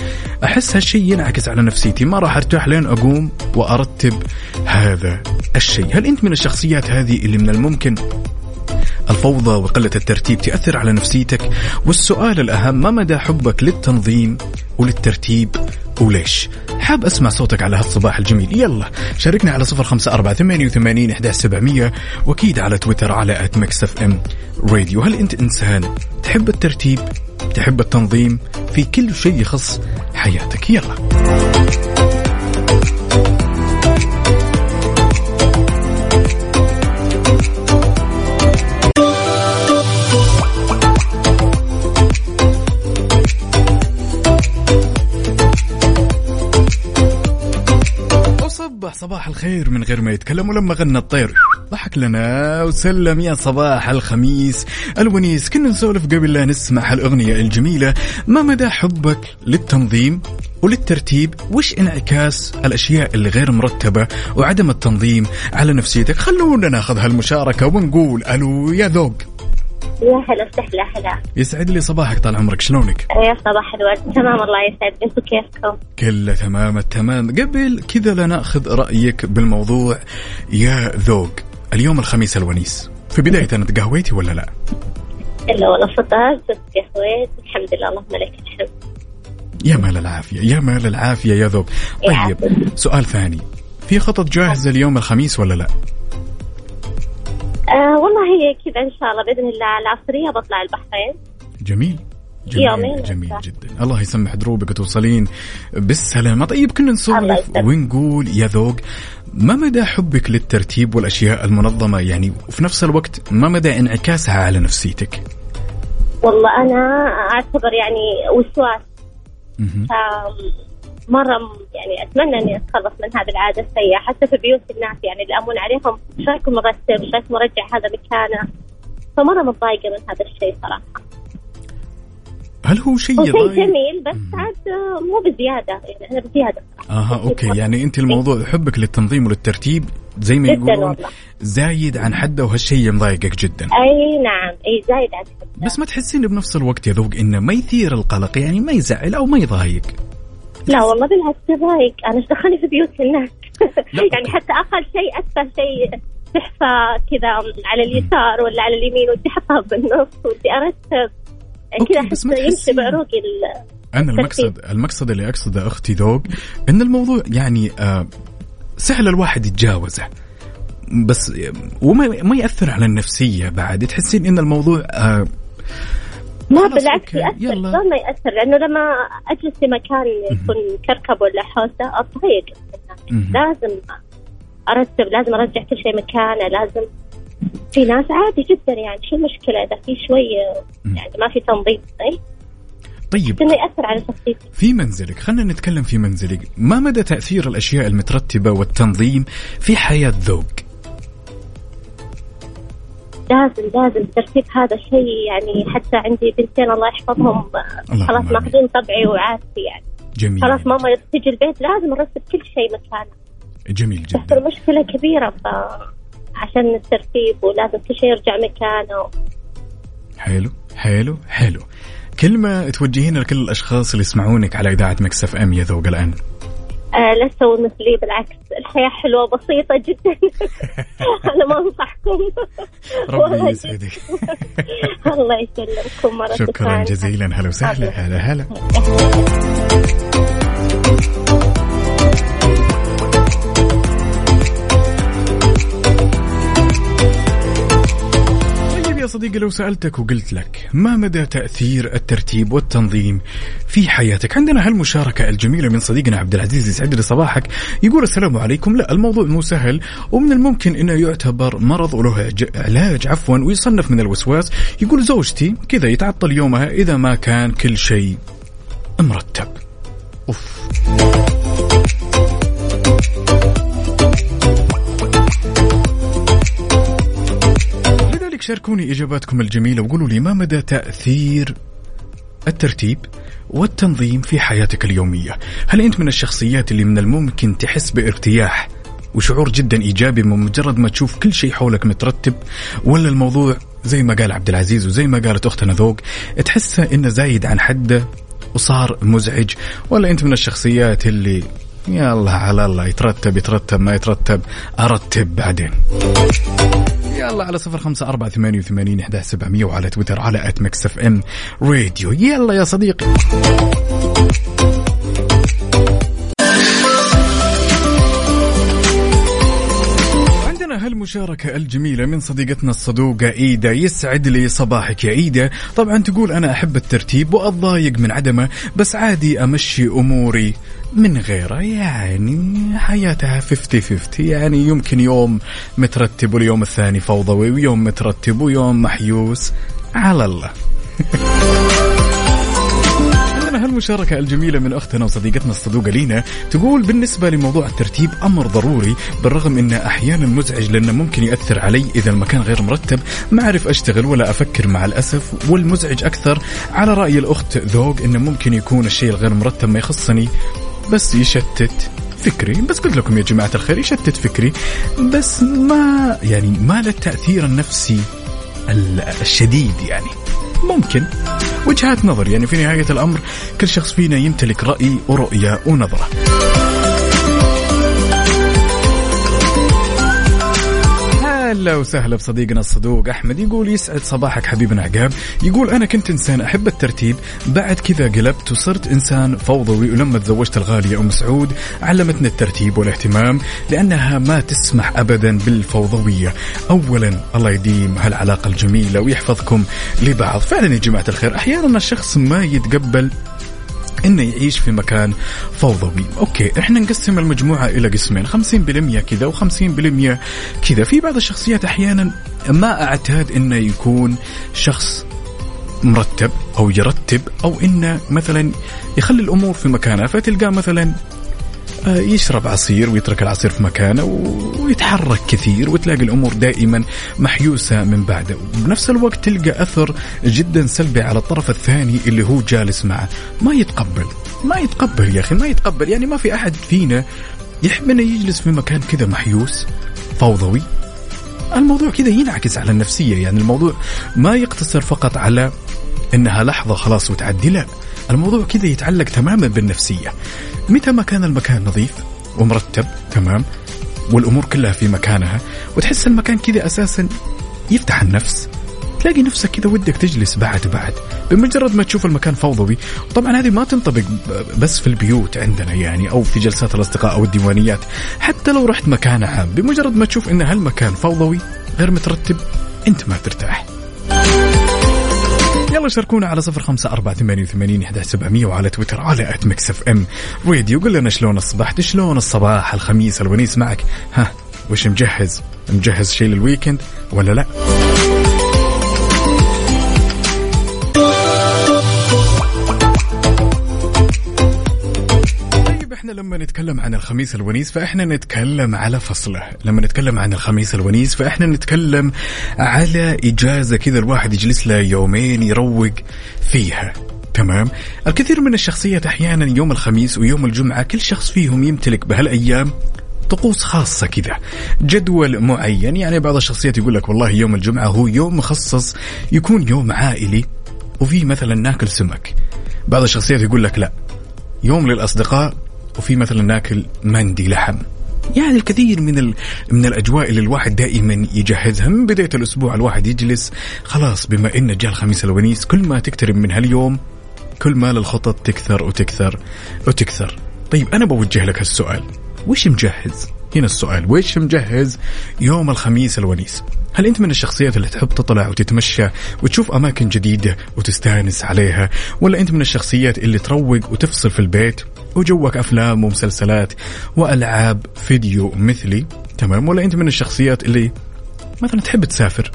S1: أحس هالشيء ينعكس على نفسيتي. ما راح أرتاح لين أقوم وأرتب هذا الشيء. هل أنت من الشخصيات هذه اللي من الممكن الفوضى وقلة الترتيب تأثر على نفسيتك والسؤال الأهم ما مدى حبك للتنظيم وللترتيب وليش؟ حاب أسمع صوتك على هالصباح الجميل. يلا شاركنا على صفر خمسة أربعة ثمانية وثمانين إحدى سبعمية وأكيد على تويتر على at Mix FM Radio. هل أنت إنسان تحب الترتيب تحب التنظيم في كل شيء يخص حياتك؟ يلا. صباح صباح الخير من غير ما يتكلم ولما غنى الطير. ضحك لنا وسلم يا صباح الخميس. الونيس كنا نسولف قبل لا نسمع هالأغنية الجميلة. ما مدى حبك للتنظيم وللترتيب؟ وش انعكاس الأشياء اللي غير مرتبة وعدم التنظيم على نفسيتك؟ خلونا ناخذ هالمشاركة ونقول ألو يا ذوق.
S8: يا هلا وسهلا هلا
S1: يسعد لي صباحك طال عمرك شلونك؟
S8: يا صباح الورد. تمام الله يسعد أنتم كيفكم؟
S1: كله تمام التمام. قبل كذا لناخذ رأيك بالموضوع. يا ذوق اليوم الخميس الونيس. في بداية أنا تقهويتي ولا لا؟
S8: إلا والله فطرت قهويت. الحمد لله اللهم لك الحمد.
S1: يا مال العافية يا مال العافية يا ذوق. طيب سؤال ثاني. في خطط جاهزة اليوم الخميس ولا لا؟
S8: آه والله هي كذا إن شاء الله بإذن الله. العصرية بطلع البحرين.
S1: جميل. جميل
S8: يومين.
S1: جميل. جدا. الله يسمح دروبك وتوصلين بالسلامة. طيب كنا نسولف. ونقول يا ذوق ما مدى حبك للترتيب والأشياء المنظمة؟ يعني وفي نفس الوقت ما مدى انعكاسها على نفسيتك؟
S8: والله أنا أعتبر يعني وسواس.
S1: مهم.
S8: ف- مرة م- يعني أتمنى إني أتخلص من هذه العادة السيئة حتى في بيوت الناس يعني اللي أمون عليهم إيش رايكم مرتب رايكم مرجع هذا مكانه فمرة متضايقة من هذا الشيء صراحة
S1: هل هو شيء
S8: هو شيء؟ جميل بس عاد مو بزيادة يعني أنا بزيادة
S1: أها أوكي يعني أنت الموضوع حبك للتنظيم والترتيب زي ما يقولون. زايد عن حده وهالشيء مضايقك جدا
S8: أي نعم أي زايد عن حده.
S1: بس ما تحسين بنفس الوقت يا ذوق إنه ما يثير القلق يعني ما يزعل أو ما يضايق
S8: لا والله بالعكس يضايق أنا إيش دخلني في بيوت الناس
S1: لا. *laughs*
S8: يعني حتى أقل شيء أتفه شيء تحفة كذا على اليسار ولا على اليمين ودي أحطها بالنص ودي
S1: أوكي،
S8: كذا
S1: بس ما
S8: يمشي بعروقي
S1: أنا المقصد المقصد اللي أقصده أختي ذوق إن الموضوع يعني آه سهل الواحد يتجاوزه. بس آه، وما ما يأثر على النفسية بعد. تحسين إن الموضوع آه
S8: ما بالعكس يأثر
S1: يلا.
S8: لا ما يأثر لأنه لما أجلس في مكان يكون كركب ولا حوسة أتضايق
S1: مهم.
S8: لازم أرتب لازم أرجع كل شيء مكانه لازم. في ناس عادي جدا يعني شو المشكلة؟ إذا في شوية يعني ما في تنظيم أي
S1: طيب.
S8: إنه يأثر على شخصيتي
S1: في منزلك خلينا نتكلم في منزلك. ما مدى تأثير الأشياء المترتبة والتنظيم في حياة ذوق؟
S8: لازم لازم ترتيب هذا الشيء يعني حتى عندي بنتين الله يحفظهم. خلاص. ماخذين طبعي وعادتي يعني
S1: جميل.
S8: خلاص ماما تجي البيت لازم نرتب كل شيء مكانه.
S1: جميل
S8: تحصل
S1: جدا
S8: مشكلة كبيرة ف عشان الترتيب ولازم كل شيء يرجع مكانه.
S1: حلو حلو حلو. كلمة توجهينها لكل الأشخاص اللي يسمعونك على إذاعة مكسف أم يا ذوق الآن.
S8: آه لا تسووا مثلي بالعكس الحياة حلوة بسيطة جدا. *laughs* أنا ما أنصحكم. والله
S1: ربي. يسعدك.
S8: الله يسلمكم مرة
S1: شكرا. جزيلا. هلا وسهلا. هلا هلا. يا صديقي لو سألتك وقلت لك ما مدى تأثير الترتيب والتنظيم في حياتك؟ عندنا هالمشاركة الجميلة من صديقنا عبد العزيز يسعد لي صباحك. يقول السلام عليكم. لا الموضوع مو سهل ومن الممكن إنه يعتبر مرض وله علاج عفوا ويصنف من الوسواس. يقول زوجتي كذا يتعطل يومها إذا ما كان كل شيء مرتب. أوف. شاركوني إجاباتكم الجميلة وقولوا لي ما مدى تأثير الترتيب والتنظيم في حياتك اليومية؟ هل أنت من الشخصيات اللي من الممكن تحس بارتياح وشعور جدا إيجابي من مجرد ما تشوف كل شيء حولك مترتب؟ ولا الموضوع زي ما قال عبد العزيز وزي ما قالت أختنا ذوق تحسه إنه زايد عن حده وصار مزعج؟ ولا أنت من الشخصيات اللي يلا على الله يترتب يترتب ما يترتب أرتب بعدين؟ يلا. على صفر خمسة أربعة ثمانية وثمانين إحدى سبعمية وعلى تويتر على at Mix FM Radio يلا يا صديقي. هالمشاركة الجميلة من صديقتنا الصدوقة إيدا يسعد لي صباحك يا إيدا. طبعا تقول أنا أحب الترتيب وأتضايق من عدمه بس عادي أمشي أموري. من غيره يعني حياتها 50 50 يعني يمكن يوم مترتب واليوم الثاني فوضوي ويوم مترتب ويوم محيوس. على الله. عندنا المشاركة الجميلة من أختنا وصديقتنا الصدوقة لينا تقول بالنسبة لموضوع الترتيب أمر ضروري بالرغم أنه أحيانا مزعج لأنه ممكن يأثر علي إذا المكان غير مرتب. ما أعرف أشتغل ولا أفكر مع الأسف والمزعج أكثر على رأي الأخت ذوق أنه ممكن يكون الشيء الغير مرتب ما يخصني. بس يشتت فكري. بس قلت لكم يا جماعة الخير يشتت فكري. بس ما يعني ما له التأثير النفسي ال- الشديد يعني. ممكن. وجهات نظر يعني في نهاية الأمر كل شخص فينا يمتلك رأي ورؤية ونظرة. هلا وسهلا بصديقنا الصدوق أحمد. يقول يسعد صباحك حبيبنا عقاب. يقول أنا كنت إنسان أحب الترتيب بعد كذا قلبت وصرت إنسان فوضوي ولما تزوجت الغالية أم سعود علمتني الترتيب والاهتمام لأنها ما تسمح ابدا بالفوضوية. اولا الله يديم هالعلاقة الجميلة ويحفظكم لبعض. فعلا يا جماعة الخير أحيانا الشخص ما يتقبل انه يعيش في مكان فوضوي. أوكي إحنا نقسم المجموعة إلى قسمين. 50% كذا و50% كذا. في بعض الشخصيات أحيانا ما اعتاد إنه يكون شخص مرتب أو يرتب أو إنه مثلا يخلي الأمور في مكانها فتلقاه مثلا يشرب عصير ويترك العصير في مكانه ويتحرك كثير وتلاقي الأمور دائما محيوسة من بعده وبنفس الوقت تلقى أثر جدا سلبي على الطرف الثاني اللي هو جالس معه. ما يتقبل ما يتقبل يا أخي ما يتقبل. يعني ما في أحد فينا يحب إنه يجلس في مكان كذا محيوس فوضوي. الموضوع كذا ينعكس على النفسية. يعني الموضوع ما يقتصر فقط على إنها لحظة خلاص وتعدي لا. الموضوع كذا يتعلق تماما بالنفسية. متى ما كان المكان نظيف ومرتب تمام والأمور كلها في مكانها وتحس المكان كذا أساسا يفتح النفس تلاقي نفسك كذا ودك تجلس بعد بعد بمجرد ما تشوف المكان فوضوي. طبعا هذه ما تنطبق بس في البيوت عندنا يعني أو في جلسات الأصدقاء أو الديوانيات. حتى لو رحت مكان عام بمجرد ما تشوف إن هالمكان فوضوي غير مترتب أنت ما ترتاح يلا شاركونا على صفر خمسة أربعة ثمانية وثمانين إحدى سبعمية وعلى تويتر على at FM Radio قول لنا شلون الصباح شلون الصباح الخميس الونيس معك؟ ها وش مجهز؟ مجهز شيء لل weekend ولا لا؟ لما نتكلم عن الخميس الونيس فإحنا نتكلم على فصلة، لما نتكلم عن الخميس الونيس فإحنا نتكلم على إجازة كذا الواحد يجلس له يومين يروق فيها. تمام؟ الكثير من الشخصيات أحيانا يوم الخميس ويوم الجمعة كل شخص فيهم يمتلك بهالأيام طقوس خاصة كذا. جدول معين. يعني بعض الشخصيات يقول لك والله يوم الجمعة هو يوم مخصص يكون يوم عائلي وفي مثلا ناكل سمك. بعض الشخصيات يقول لك لا. يوم للأصدقاء وفي مثلا ناكل مندي لحم. يعني الكثير من ال... من الأجواء اللي الواحد دائما يجهزها. من بداية الأسبوع الواحد يجلس خلاص بما إن جاء الخميس الونيس كل ما تقترب من هاليوم كل ما الخطط تكثر وتكثر وتكثر. طيب أنا بوجه لك هالسؤال. وش مجهز؟ هنا السؤال وش مجهز يوم الخميس الونيس؟ هل أنت من الشخصيات اللي تحب تطلع وتتمشى وتشوف أماكن جديدة وتستانس عليها؟ ولا أنت من الشخصيات اللي تروق وتفصل في البيت؟ وجوك أفلام ومسلسلات وألعاب فيديو مثلي تمام؟ ولا أنت من الشخصيات اللي مثلا تحب تسافر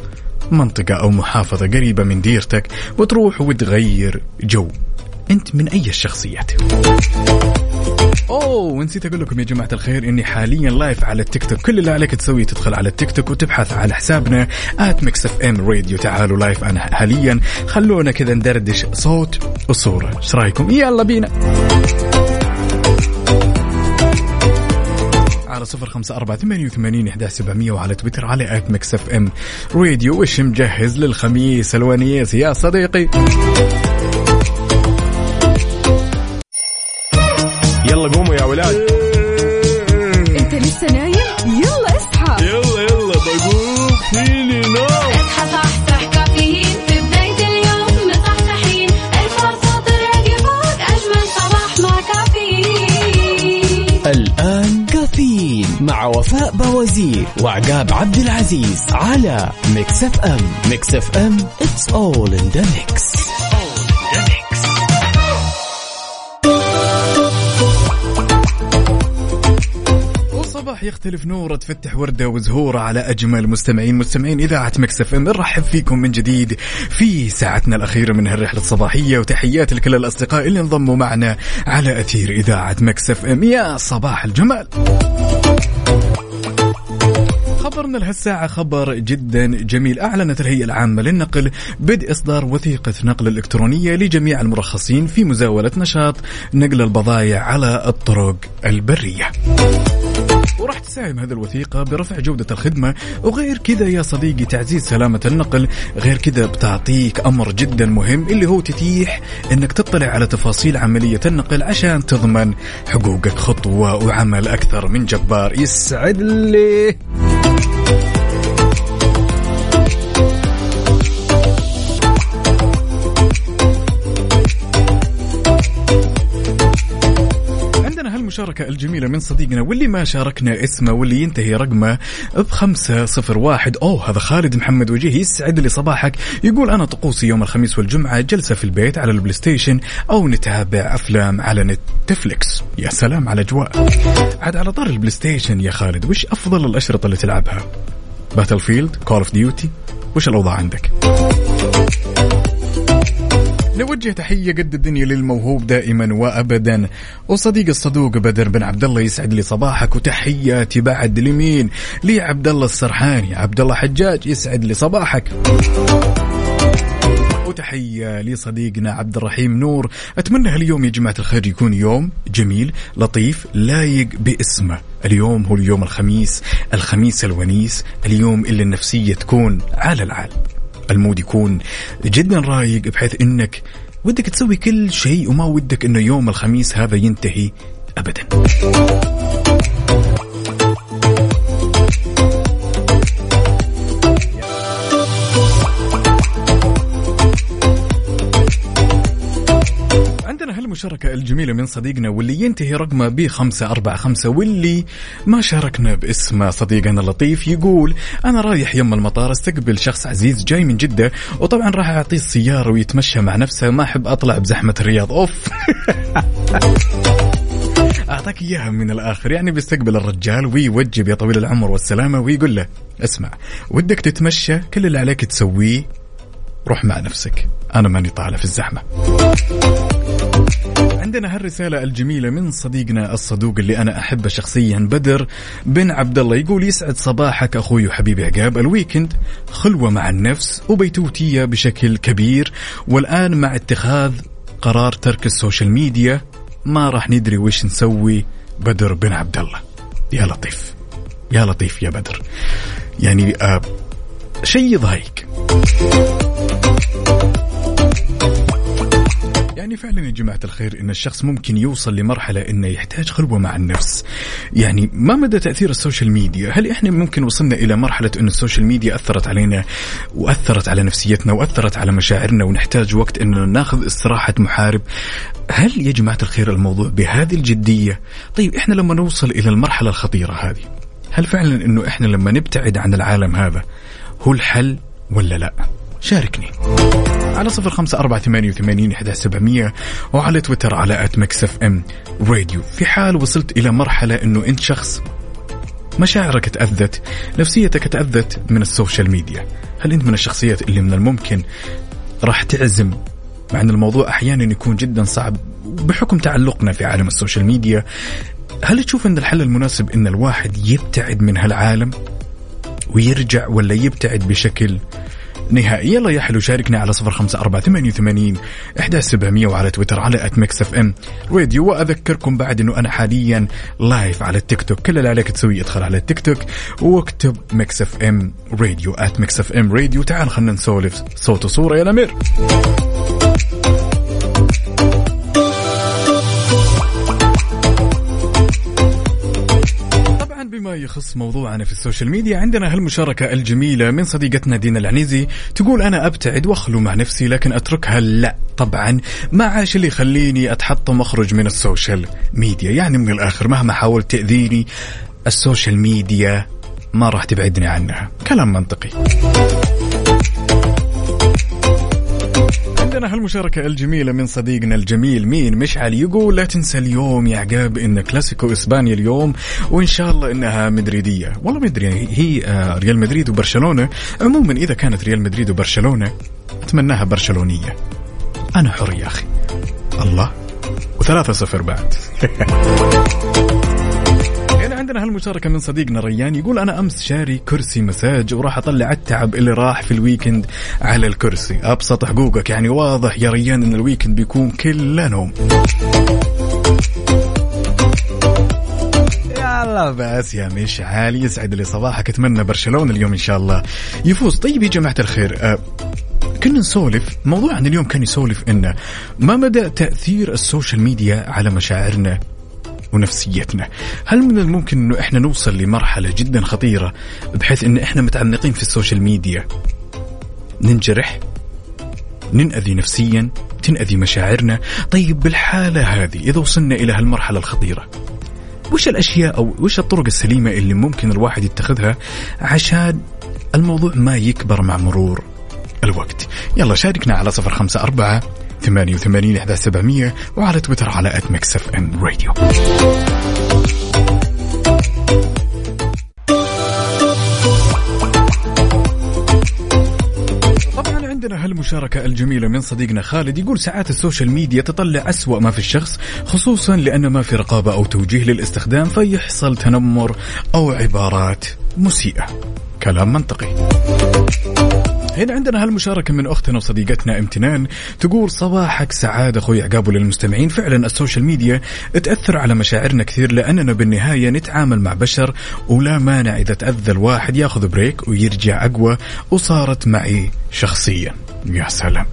S1: منطقة أو محافظة قريبة من ديرتك وتروح وتغير جو أنت من أي الشخصيات؟ أوه ونسيت أقول لكم يا جماعة الخير إني حاليا live على التيك توك. كل اللي عليك تسويه تدخل على التيك توك وتبحث على حسابنا at Mix FM Radio تعالوا live أنا حاليا خلونا كذا ندردش صوت وصورة. إيش رأيكم؟ يلا بينا. على صفر خمسة أربعة ثمانية وثمانين إحدى سبعمية وعلى تويتر على at Mix FM. Radio وش مجهز للخميس الونيس. يا صديقي.
S9: يلا قوموا يا ولاد.
S6: مع
S3: وفاء بوازير وعقاب عبد العزيز على Mix FM. Mix FM it's all in the mix.
S1: والصباح يختلف نوره تفتح وردة وزهوره على أجمل مستمعين مستمعين إذاعة Mix FM. نرحب فيكم من جديد في ساعتنا الأخيرة من هالرحلة الصباحية وتحيات لكل الأصدقاء اللي انضموا معنا على أثير إذاعة Mix FM. يا صباح الجمال. خبرنا لهالساعة خبر جدا جميل. أعلنت الهيئة العامة للنقل بدء إصدار وثيقة نقل إلكترونية لجميع المرخصين في مزاولة نشاط نقل البضائع على الطرق البرية. وراح تساهم هذه الوثيقة برفع جودة الخدمة. وغير كذا يا صديقي تعزيز سلامة النقل. غير كذا بتعطيك أمر جدا مهم اللي هو تتيح أنك تطلع على تفاصيل عملية النقل عشان تضمن حقوقك خطوة وعمل أكثر من جبار. يسعد لي. عندنا هالمشاركة الجميلة من صديقنا واللي ما شاركنا اسمه واللي ينتهي رقمه بخمسة صفر واحد. أوه هذا خالد محمد وجيه يسعد لي صباحك. يقول أنا طقوسي يوم الخميس والجمعة جلسة في البيت على البلاي ستيشن أو نتابع أفلام على نتفليكس. يا سلام على أجواء. عاد على طاري البلاي ستيشن يا خالد وش أفضل الأشرطة اللي تلعبها؟ Battlefield Call of Duty وش الأوضاع عندك؟ نوجه تحية قد الدنيا للموهوب دائما وأبدا. وصديق الصدوق بدر بن عبد الله يسعد لي صباحك وتحياتي بعد لمين؟ لي عبد الله السرحاني عبد الله حجاج يسعد لي صباحك. وتحية لصديقنا عبد الرحيم نور. أتمنى هاليوم يا جماعة الخير يكون يوم جميل لطيف لايق باسمه. اليوم هو اليوم الخميس الخميس الونيس اليوم اللي النفسية تكون على العال المود يكون جدا رايق بحيث إنك ودك تسوي كل شيء وما ودك إنه يوم الخميس هذا ينتهي ابدا. عندنا هالمشاركة الجميلة من صديقنا واللي ينتهي رقمه ب 545 واللي ما شاركنا باسمه صديقنا اللطيف يقول أنا رايح يم المطار أستقبل شخص عزيز جاي من جدة وطبعا راح أعطيه السيارة ويتمشى مع نفسه ما أحب أطلع بزحمة الرياض. أوف. *laughs* أعطاك إياها من الآخر يعني بيستقبل الرجال ويوجب يا طويل العمر والسلامة ويقول له اسمع ودك تتمشى كل اللي عليك تسويه روح مع نفسك أنا ماني طالع في الزحمة. عندنا هالرسالة الجميلة من صديقنا الصدوق اللي أنا أحبه شخصيا بدر بن عبد الله يقول يسعد صباحك أخوي وحبيبي عقاب. الويكند خلوة مع النفس وبيتوتية بشكل كبير والآن مع اتخاذ قرار ترك ال social media ما راح ندري وش نسوي. بدر بن عبد الله يا لطيف يا لطيف يا بدر. يعني آه شيء يضايق. يعني فعلا يا جماعة الخير إن الشخص ممكن يوصل لمرحلة إنه يحتاج خلوة مع النفس. يعني ما مدى تأثير ال social media؟ هل إحنا ممكن وصلنا إلى مرحلة إن ال social media أثرت علينا وأثرت على نفسيتنا وأثرت على مشاعرنا ونحتاج وقت إنه ناخذ استراحة محارب؟ هل يا جماعة الخير الموضوع بهذه الجدية؟ طيب إحنا لما نوصل إلى المرحلة الخطيرة هذه هل فعلا إنه إحنا لما نبتعد عن العالم هذا هو الحل ولا لا؟ شاركني. على صفر خمسة أربعة ثمانية وثمانين إحدى سبعمية وعلى تويتر على at Mix FM Radio. في حال وصلت إلى مرحلة أنه أنت شخص مشاعرك تأذت نفسيتك تأذت من ال social media. هل أنت من الشخصيات اللي من الممكن راح تعزم؟ مع أن الموضوع أحيانا يكون جدا صعب بحكم تعلقنا في عالم ال social media. هل تشوف أن الحل المناسب أن الواحد يبتعد من هالعالم ويرجع ولا يبتعد بشكل نهائي يلا يا حلو شاركنا على صفر خمسة أربعة ثمانية وثمانين إحدى سبعمية وعلى تويتر على at Mix FM راديو وأذكركم بعد أنه أنا حاليا live على التيك توك كل اللي عليك تسويه ادخل على التيك توك واكتب Mix FM Radio at Mix FM Radio تعال خلينا نسولف صوت وصورة يا نمير بما يخص موضوعنا في ال social media عندنا هالمشاركة الجميلة من صديقتنا دينا العنيزي. تقول أنا أبتعد وأخلو مع نفسي لكن أتركها؟ لا طبعا. ما عاش اللي يخليني أتحطم وأخرج من ال social media؟ يعني من الآخر مهما حاولت تأذيني ال social media ما راح تبعدني عنها. كلام منطقي. عندنا هالمشاركة الجميلة من صديقنا الجميل مين؟ مشعل يقول لا تنسى اليوم يا عقاب إن كلاسيكو إسبانيا اليوم وإن شاء الله إنها مدريدية. والله مدري هي آه، ريال مدريد وبرشلونة. عموما إذا كانت ريال مدريد وبرشلونة أتمناها برشلونية. أنا حر يا أخي. الله. وثلاثة صفر بعد. *laughs* هنا عندنا هالمشاركة من صديقنا ريان يقول أنا أمس شاري كرسي مساج وراح أطلع التعب اللي راح في ال weekend على الكرسي. أبسط حقوقك يعني واضح يا ريان أن ال weekend بيكون كله نوم. يلا بس يا مشعل يسعد لي صباحك. أتمنى برشلونة اليوم إن شاء الله يفوز. طيب يا جماعة الخير أه كنا نسولف موضوع عن اليوم كان يسولف إنه ما مدى تأثير ال social media على مشاعرنا؟ ونفسيتنا. هل من الممكن إنه إحنا نوصل لمرحلة جدا خطيرة بحيث إن إحنا متعمقين في ال social media؟ ننجرح؟ ننأذي نفسيا؟ تنأذي مشاعرنا؟ طيب بالحالة هذه إذا وصلنا إلى هالمرحلة الخطيرة وش الأشياء أو وش الطرق السليمة اللي ممكن الواحد يتخذها عشان الموضوع ما يكبر مع مرور الوقت؟ يلا شاركنا على صفر خمسة أربعة ثمانية وثمانين إحداش سبعمية وعلى تويتر على at Mix FM Radio عندنا هالمشاركة الجميلة من صديقنا خالد يقول ساعات ال social media تطلع أسوأ ما في الشخص خصوصا لأن ما في رقابة أو توجيه للاستخدام فيحصل تنمر أو عبارات مسيئة. كلام منطقي. هنا عندنا هالمشاركة من أختنا وصديقتنا امتنان تقول صباحك سعادة أخوي عقاب للمستمعين فعلا ال social media تأثر على مشاعرنا كثير لأننا بالنهاية نتعامل مع بشر ولا مانع إذا تأذى الواحد يأخذ break ويرجع أقوى وصارت معي شخصيا. يا سلام.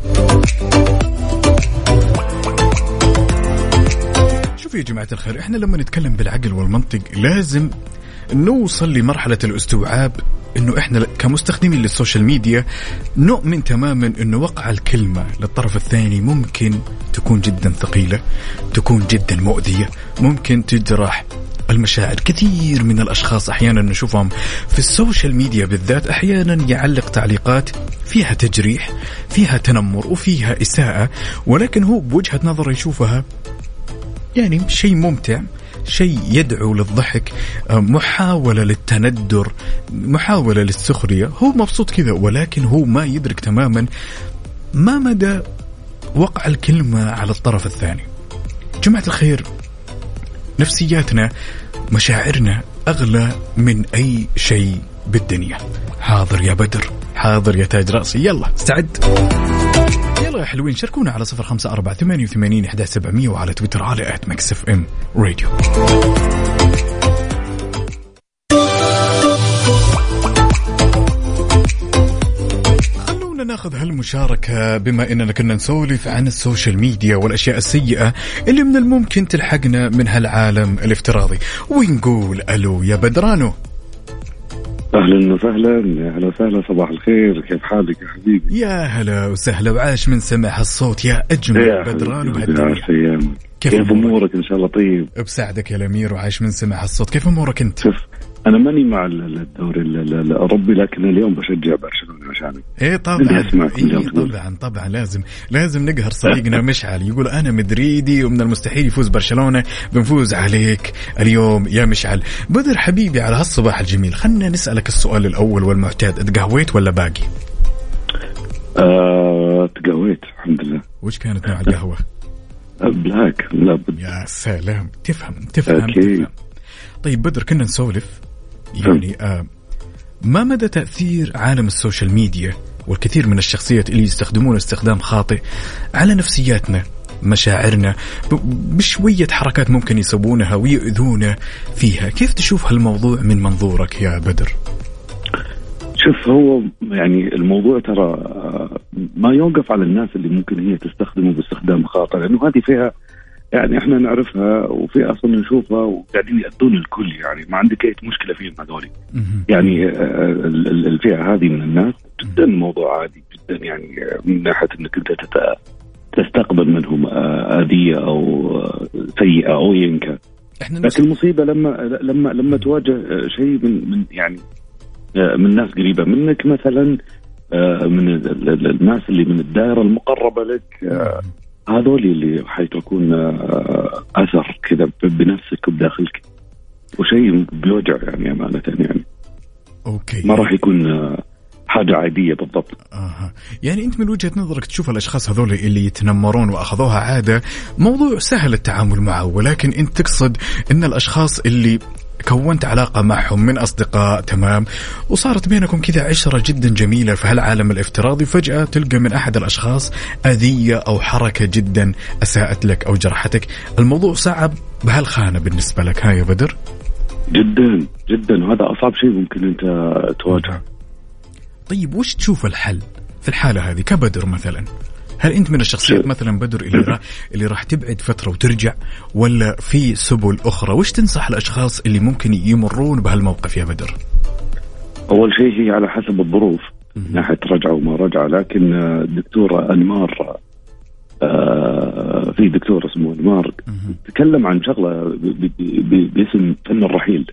S1: شوفوا يا جماعة الخير إحنا لما نتكلم بالعقل والمنطق لازم نوصل لمرحلة الاستوعاب إنه إحنا كمستخدمين لل social media نؤمن تماما إنه وقع الكلمة للطرف الثاني ممكن تكون جدا ثقيلة تكون جدا مؤذية ممكن تجرح المشاعر. كثير من الأشخاص أحيانا نشوفهم في ال social media بالذات أحيانا يعلق تعليقات فيها تجريح فيها تنمر وفيها إساءة ولكن هو بوجهة نظره يشوفها يعني شيء ممتع. شيء يدعو للضحك آه، محاولة للتندر محاولة للسخرية. هو مبسوط كذا ولكن هو ما يدرك تماما ما مدى وقع الكلمة على الطرف الثاني. جماعة الخير نفسياتنا مشاعرنا أغلى من أي شيء بالدنيا. حاضر يا بدر حاضر يا تاج رأسي. يلا استعد. يا حلوين. شاركونا على صفر خمسة أربعة ثمانية وثمانين إحداش سبعمية وعلى تويتر على at Mix FM Radio ناخذ هالمشاركة بما إننا كنا نسولف عن ال social media والأشياء السيئة اللي من الممكن تلحقنا من هالعالم الافتراضي. ونقول ألو يا بدرانو.
S10: أهلا وسهلا. يا أهلا وسهلا. صباح الخير. كيف حالك يا حبيبي؟
S1: يا هلا وسهلا. وعاش من سمع هالصوت يا أجمل
S10: يا
S1: بدرانو
S10: حبيبي،
S1: بهالدنيا
S10: عاش ايامك
S1: كيف
S10: كيف
S1: أمورك؟
S10: أمورك؟ إن شاء الله طيب؟
S1: بساعدك يا الأمير. وعايش من سمع هالصوت كيف أمورك أنت؟
S10: شوف أنا ماني مع ال- ال- الدوري ال- ال- الأوروبي لكن اليوم بشجع برشلونة عشانك
S1: إيه طبعا. إيه. طبعا طبعا. لازم لازم نقهر صديقنا *laughs* مشعل. يقول أنا مدريدي ومن المستحيل يفوز برشلونة. بنفوز عليك اليوم يا مشعل. بدر حبيبي على هالصباح الجميل خلنا نسألك السؤال الأول والمعتاد. تقهويت ولا باقي؟
S10: آه تقهويت الحمد لله.
S1: وش كانت نوع القهوة؟
S10: آه، black. لابد
S1: يا سلام. تفهم تفهم
S10: أكيد.
S1: تفهم. طيب بدر كنا نسولف يعني آه ما مدى تأثير عالم ال social media والكثير من الشخصيات اللي يستخدمون استخدام خاطئ على نفسياتنا مشاعرنا بشوية حركات ممكن يسوونها ويؤذونا فيها؟ كيف تشوف هالموضوع من منظورك يا بدر؟
S10: شوف هو يعني الموضوع ترى آه، ما يوقف على الناس اللي ممكن هي تستخدمه باستخدام خاطئ لأنه هذه فيها يعني إحنا نعرفها وفي أصلا نشوفها وقاعدين يأذون الكل يعني. ما عندك اي مشكلة فيهم هذول. يعني آه، ال- ال- الفئة هذه من الناس جدا موضوع عادي جدا يعني آه، من ناحية إنك أنت تستقبل منهم آه، آذية أو سيئة أو ايا كان.
S1: إحنا
S10: لكن المصيبة لما لما لما تواجه شيء من من يعني من ناس قريبة منك مثلا من ال- ال- الناس اللي من الدائرة المقربة لك هذول اللي حيتركون آه، أثر كذا بنفسك وبداخلك وشيء بيوجع يعني أمانة يعني.
S1: أوكي.
S10: ما راح يكون آه، حاجة عادية بالضبط.
S1: أها. يعني أنت من وجهة نظرك تشوف الأشخاص هذول اللي يتنمرون وأخذوها عادة؟ موضوع سهل التعامل معه ولكن أنت تقصد إن الأشخاص اللي كونت علاقة معهم من أصدقاء تمام؟ وصارت بينكم كذا عشرة جدا جميلة في هالعالم الافتراضي فجأة تلقى من أحد الأشخاص أذية أو حركة جدا أساءت لك أو جرحتك. الموضوع صعب بهالخانة بالنسبة لك ها يا بدر؟
S10: جدا جدا. وهذا أصعب شيء ممكن أنت تواجهه
S1: طيب وش تشوف الحل في الحالة هذه كبدر مثلا؟ هل أنت من الشخصيات. مثلا بدر اللي راح اللي راح تبعد فترة وترجع ولا في سبل أخرى؟ وش تنصح الأشخاص اللي ممكن يمرون بهالموقف يا بدر؟
S10: أول شيء هي على حسب الظروف من ناحية رجعه وما رجعه لكن الدكتوره أنمار آه، في دكتور اسمه أنمار تكلم عن شغلة باسم فن الرحيل.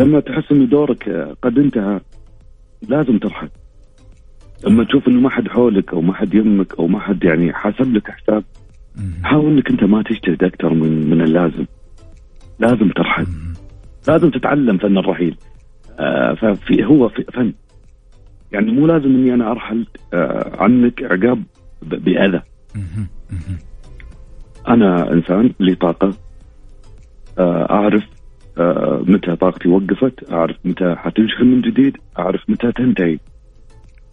S10: لما تحس إن دورك قد انتهى لازم ترحل. لما تشوف إنه ما حد حولك أو ما حد يمك أو ما حد يعني حاسب لك حساب حاول إنك أنت ما تجتهد أكثر من من اللازم. لازم ترحل لازم تتعلم فن الرحيل. آه ففي هو في فن. يعني مو لازم إني أنا أرحل آه عنك عقاب بأذى. أنا إنسان لي طاقة آه أعرف آه متى طاقتي وقفت أعرف متى حتنشحن من جديد أعرف متى تنتهي.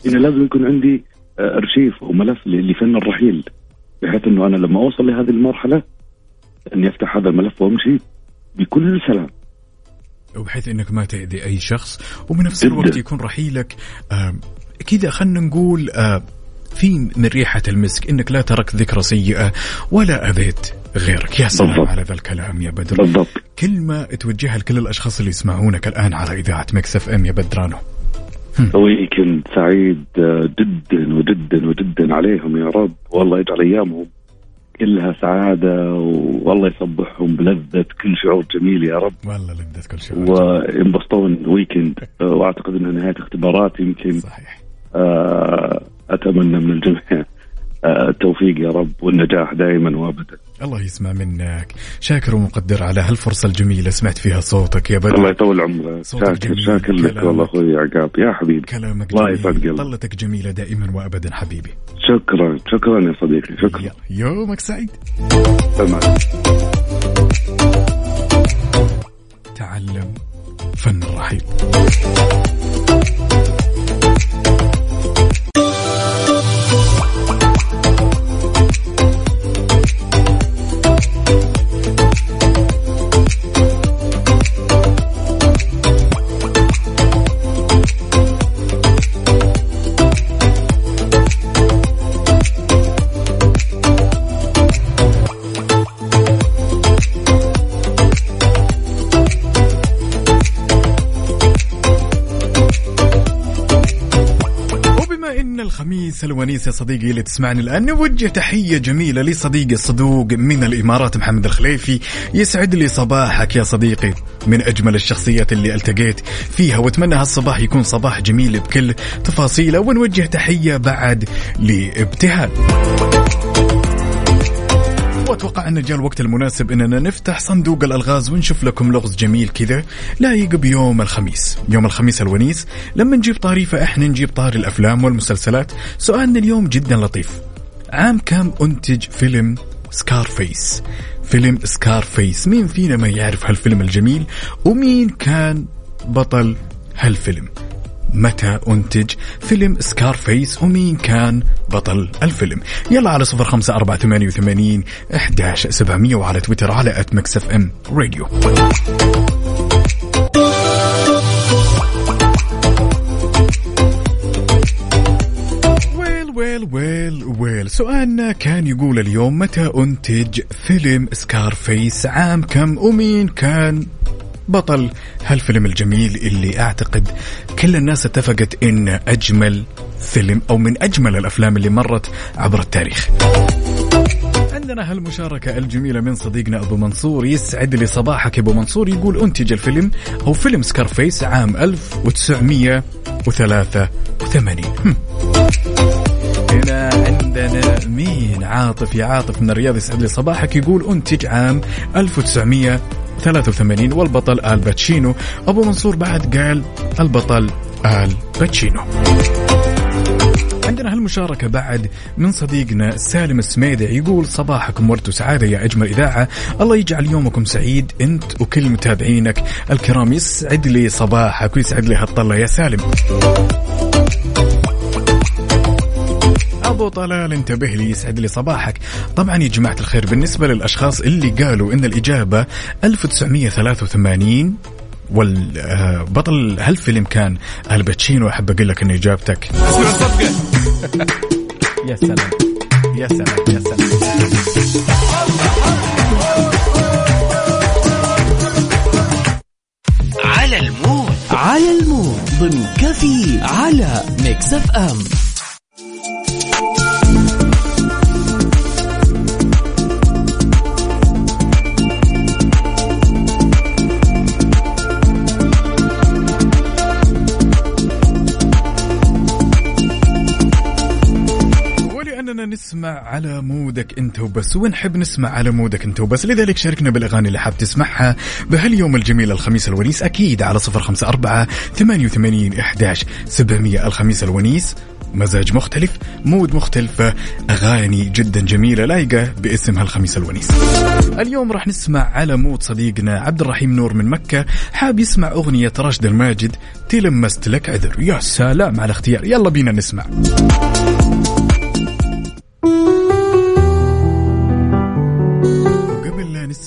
S10: هنا لازم يكون عندي آه أرشيف أو ملف لفن الرحيل بحيث إنه أنا لما أوصل لهذه المرحلة إني أفتح هذا الملف وأمشي بكل سلام
S1: وبحيث إنك ما تأذي أي شخص وبنفس. الوقت يكون رحيلك كذا خلينا نقول آه في من ريحة المسك إنك لا تركت ذكرى سيئة ولا أذيت غيرك. يا سلام
S10: بالضبط.
S1: على ذا الكلام يا بدر.
S10: بالضبط.
S1: كلمه توجهها لكل الأشخاص اللي يسمعونك الآن على إذاعة Mix FM يا بدرانو.
S10: ويكند سعيد جدا وجدا وجدا عليهم يا رب. والله يجعل أيامهم كلها سعادة والله يصبحهم بلذة كل شعور جميل يا رب.
S1: والله لذة كل شيء
S10: وينبسطون ويكند آه، وأعتقد إنها نهاية اختبارات يمكن
S1: صحيح.
S10: آه، أتمنى من الجميع التوفيق يا رب والنجاح دائما وابدا.
S1: الله يسمع منك. شاكر ومقدر على هالفرصة الجميلة. سمعت فيها صوتك يا
S10: الله
S1: بدر
S10: يطول عمرك. شاكر شاكر لك. والله أخوي عقاب. يا حبيبي.
S1: كلامك
S10: الله
S1: جميل
S10: يسعد قلبك.
S1: طلتك جميلة دائما وأبدا حبيبي.
S10: شكرا. شكرا يا صديقي. شكرا.
S1: يومك سعيد.
S10: تمام.
S1: تعلم فن الرحيل الخميس الونيس يا صديقي اللي تسمعني الآن. نوجه تحية جميلة لصديقي الصدوق من الإمارات محمد الخليفي. يسعد لي صباحك يا صديقي. من أجمل الشخصيات اللي التقيت فيها وأتمنى هالصباح يكون صباح جميل بكل تفاصيله. ونوجه تحية بعد لابتهال. وأتوقع أن جاء الوقت المناسب أننا نفتح صندوق الألغاز ونشوف لكم لغز جميل كذا لايق بيوم الخميس، يوم الخميس الونيس لما نجيب طاري فاحنا نجيب طاري الأفلام والمسلسلات، سؤالنا اليوم جدا لطيف. عام كم أنتج فيلم Scarface؟ فيلم Scarface، مين فينا ما يعرف هالفيلم الجميل؟ ومين كان بطل هالفيلم؟ متى أنتج فيلم Scarface ومين كان بطل الفيلم. يلا على صفر خمسة أربعة ثمانية وثمانين إحداش سبعمية وعلى تويتر على at Mix FM Radio well well well سؤالنا كان يقول اليوم متى أنتج فيلم Scarface عام كم ومين كان بطل. هالفيلم الجميل اللي أعتقد كل الناس اتفقت انه أجمل فيلم أو من أجمل الأفلام اللي مرت عبر التاريخ. عندنا هالمشاركة الجميلة من صديقنا أبو منصور يسعد لي صباحك أبو منصور. يقول أنتج الفيلم أو فيلم Scarface عام 1983 هم. هنا عندنا مين؟ عاطف يا عاطف من الرياض يسعد لي صباحك. يقول أنتج عام 1983 والبطل آل باتشينو. أبو منصور بعد قال البطل آل باتشينو. عندنا هالمشاركة بعد من صديقنا سالم السميدع يقول صباحكم ورد وسعادة يا أجمل إذاعة. الله يجعل يومكم سعيد. أنت وكل متابعينك الكرام يسعد لي صباحك ويسعد لي هالطلة يا سالم. أبو طلال انتبه لي يسعد لي صباحك. طبعا يا جماعة الخير بالنسبة للأشخاص اللي قالوا إن الإجابة 1983 والبطل هالفيلم كان آل باتشينو أحب أقول لك إن إجابتك. *laughs* يا سلام. يا سلام يا سلام.
S3: على ال mood. على ال mood. ضمن كفي على Mix
S1: FM. نسمع على مودك انت وبس ونحب نسمع على مودك انت وبس. لذلك شاركنا بالأغاني اللي حاب تسمعها بهاليوم الجميل الخميس الونيس أكيد على صفر خمسة أربعة ثمانية وثمانين إحداش سبعمية الخميس الونيس. مزاج مختلف mood مختلفة أغاني جدا جميلة لايقة باسم هالخميس الونيس. اليوم راح نسمع على mood صديقنا عبد الرحيم نور من مكة حاب يسمع أغنية راشد الماجد تلمست لك عذر. يا سلام على اختيار يلا بينا نسمع.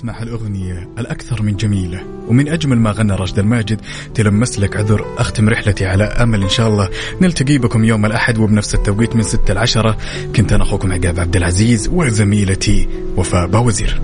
S1: نسمع الأغنية الأكثر من جميلة. ومن أجمل ما غنى راشد الماجد تلمس لك عذر. أختم رحلتي على أمل إن شاء الله. نلتقي بكم يوم الأحد وبنفس التوقيت من 6 ل 10 كنت أنا أخوكم عقاب عبد العزيز وزميلتي وفاء باوزير.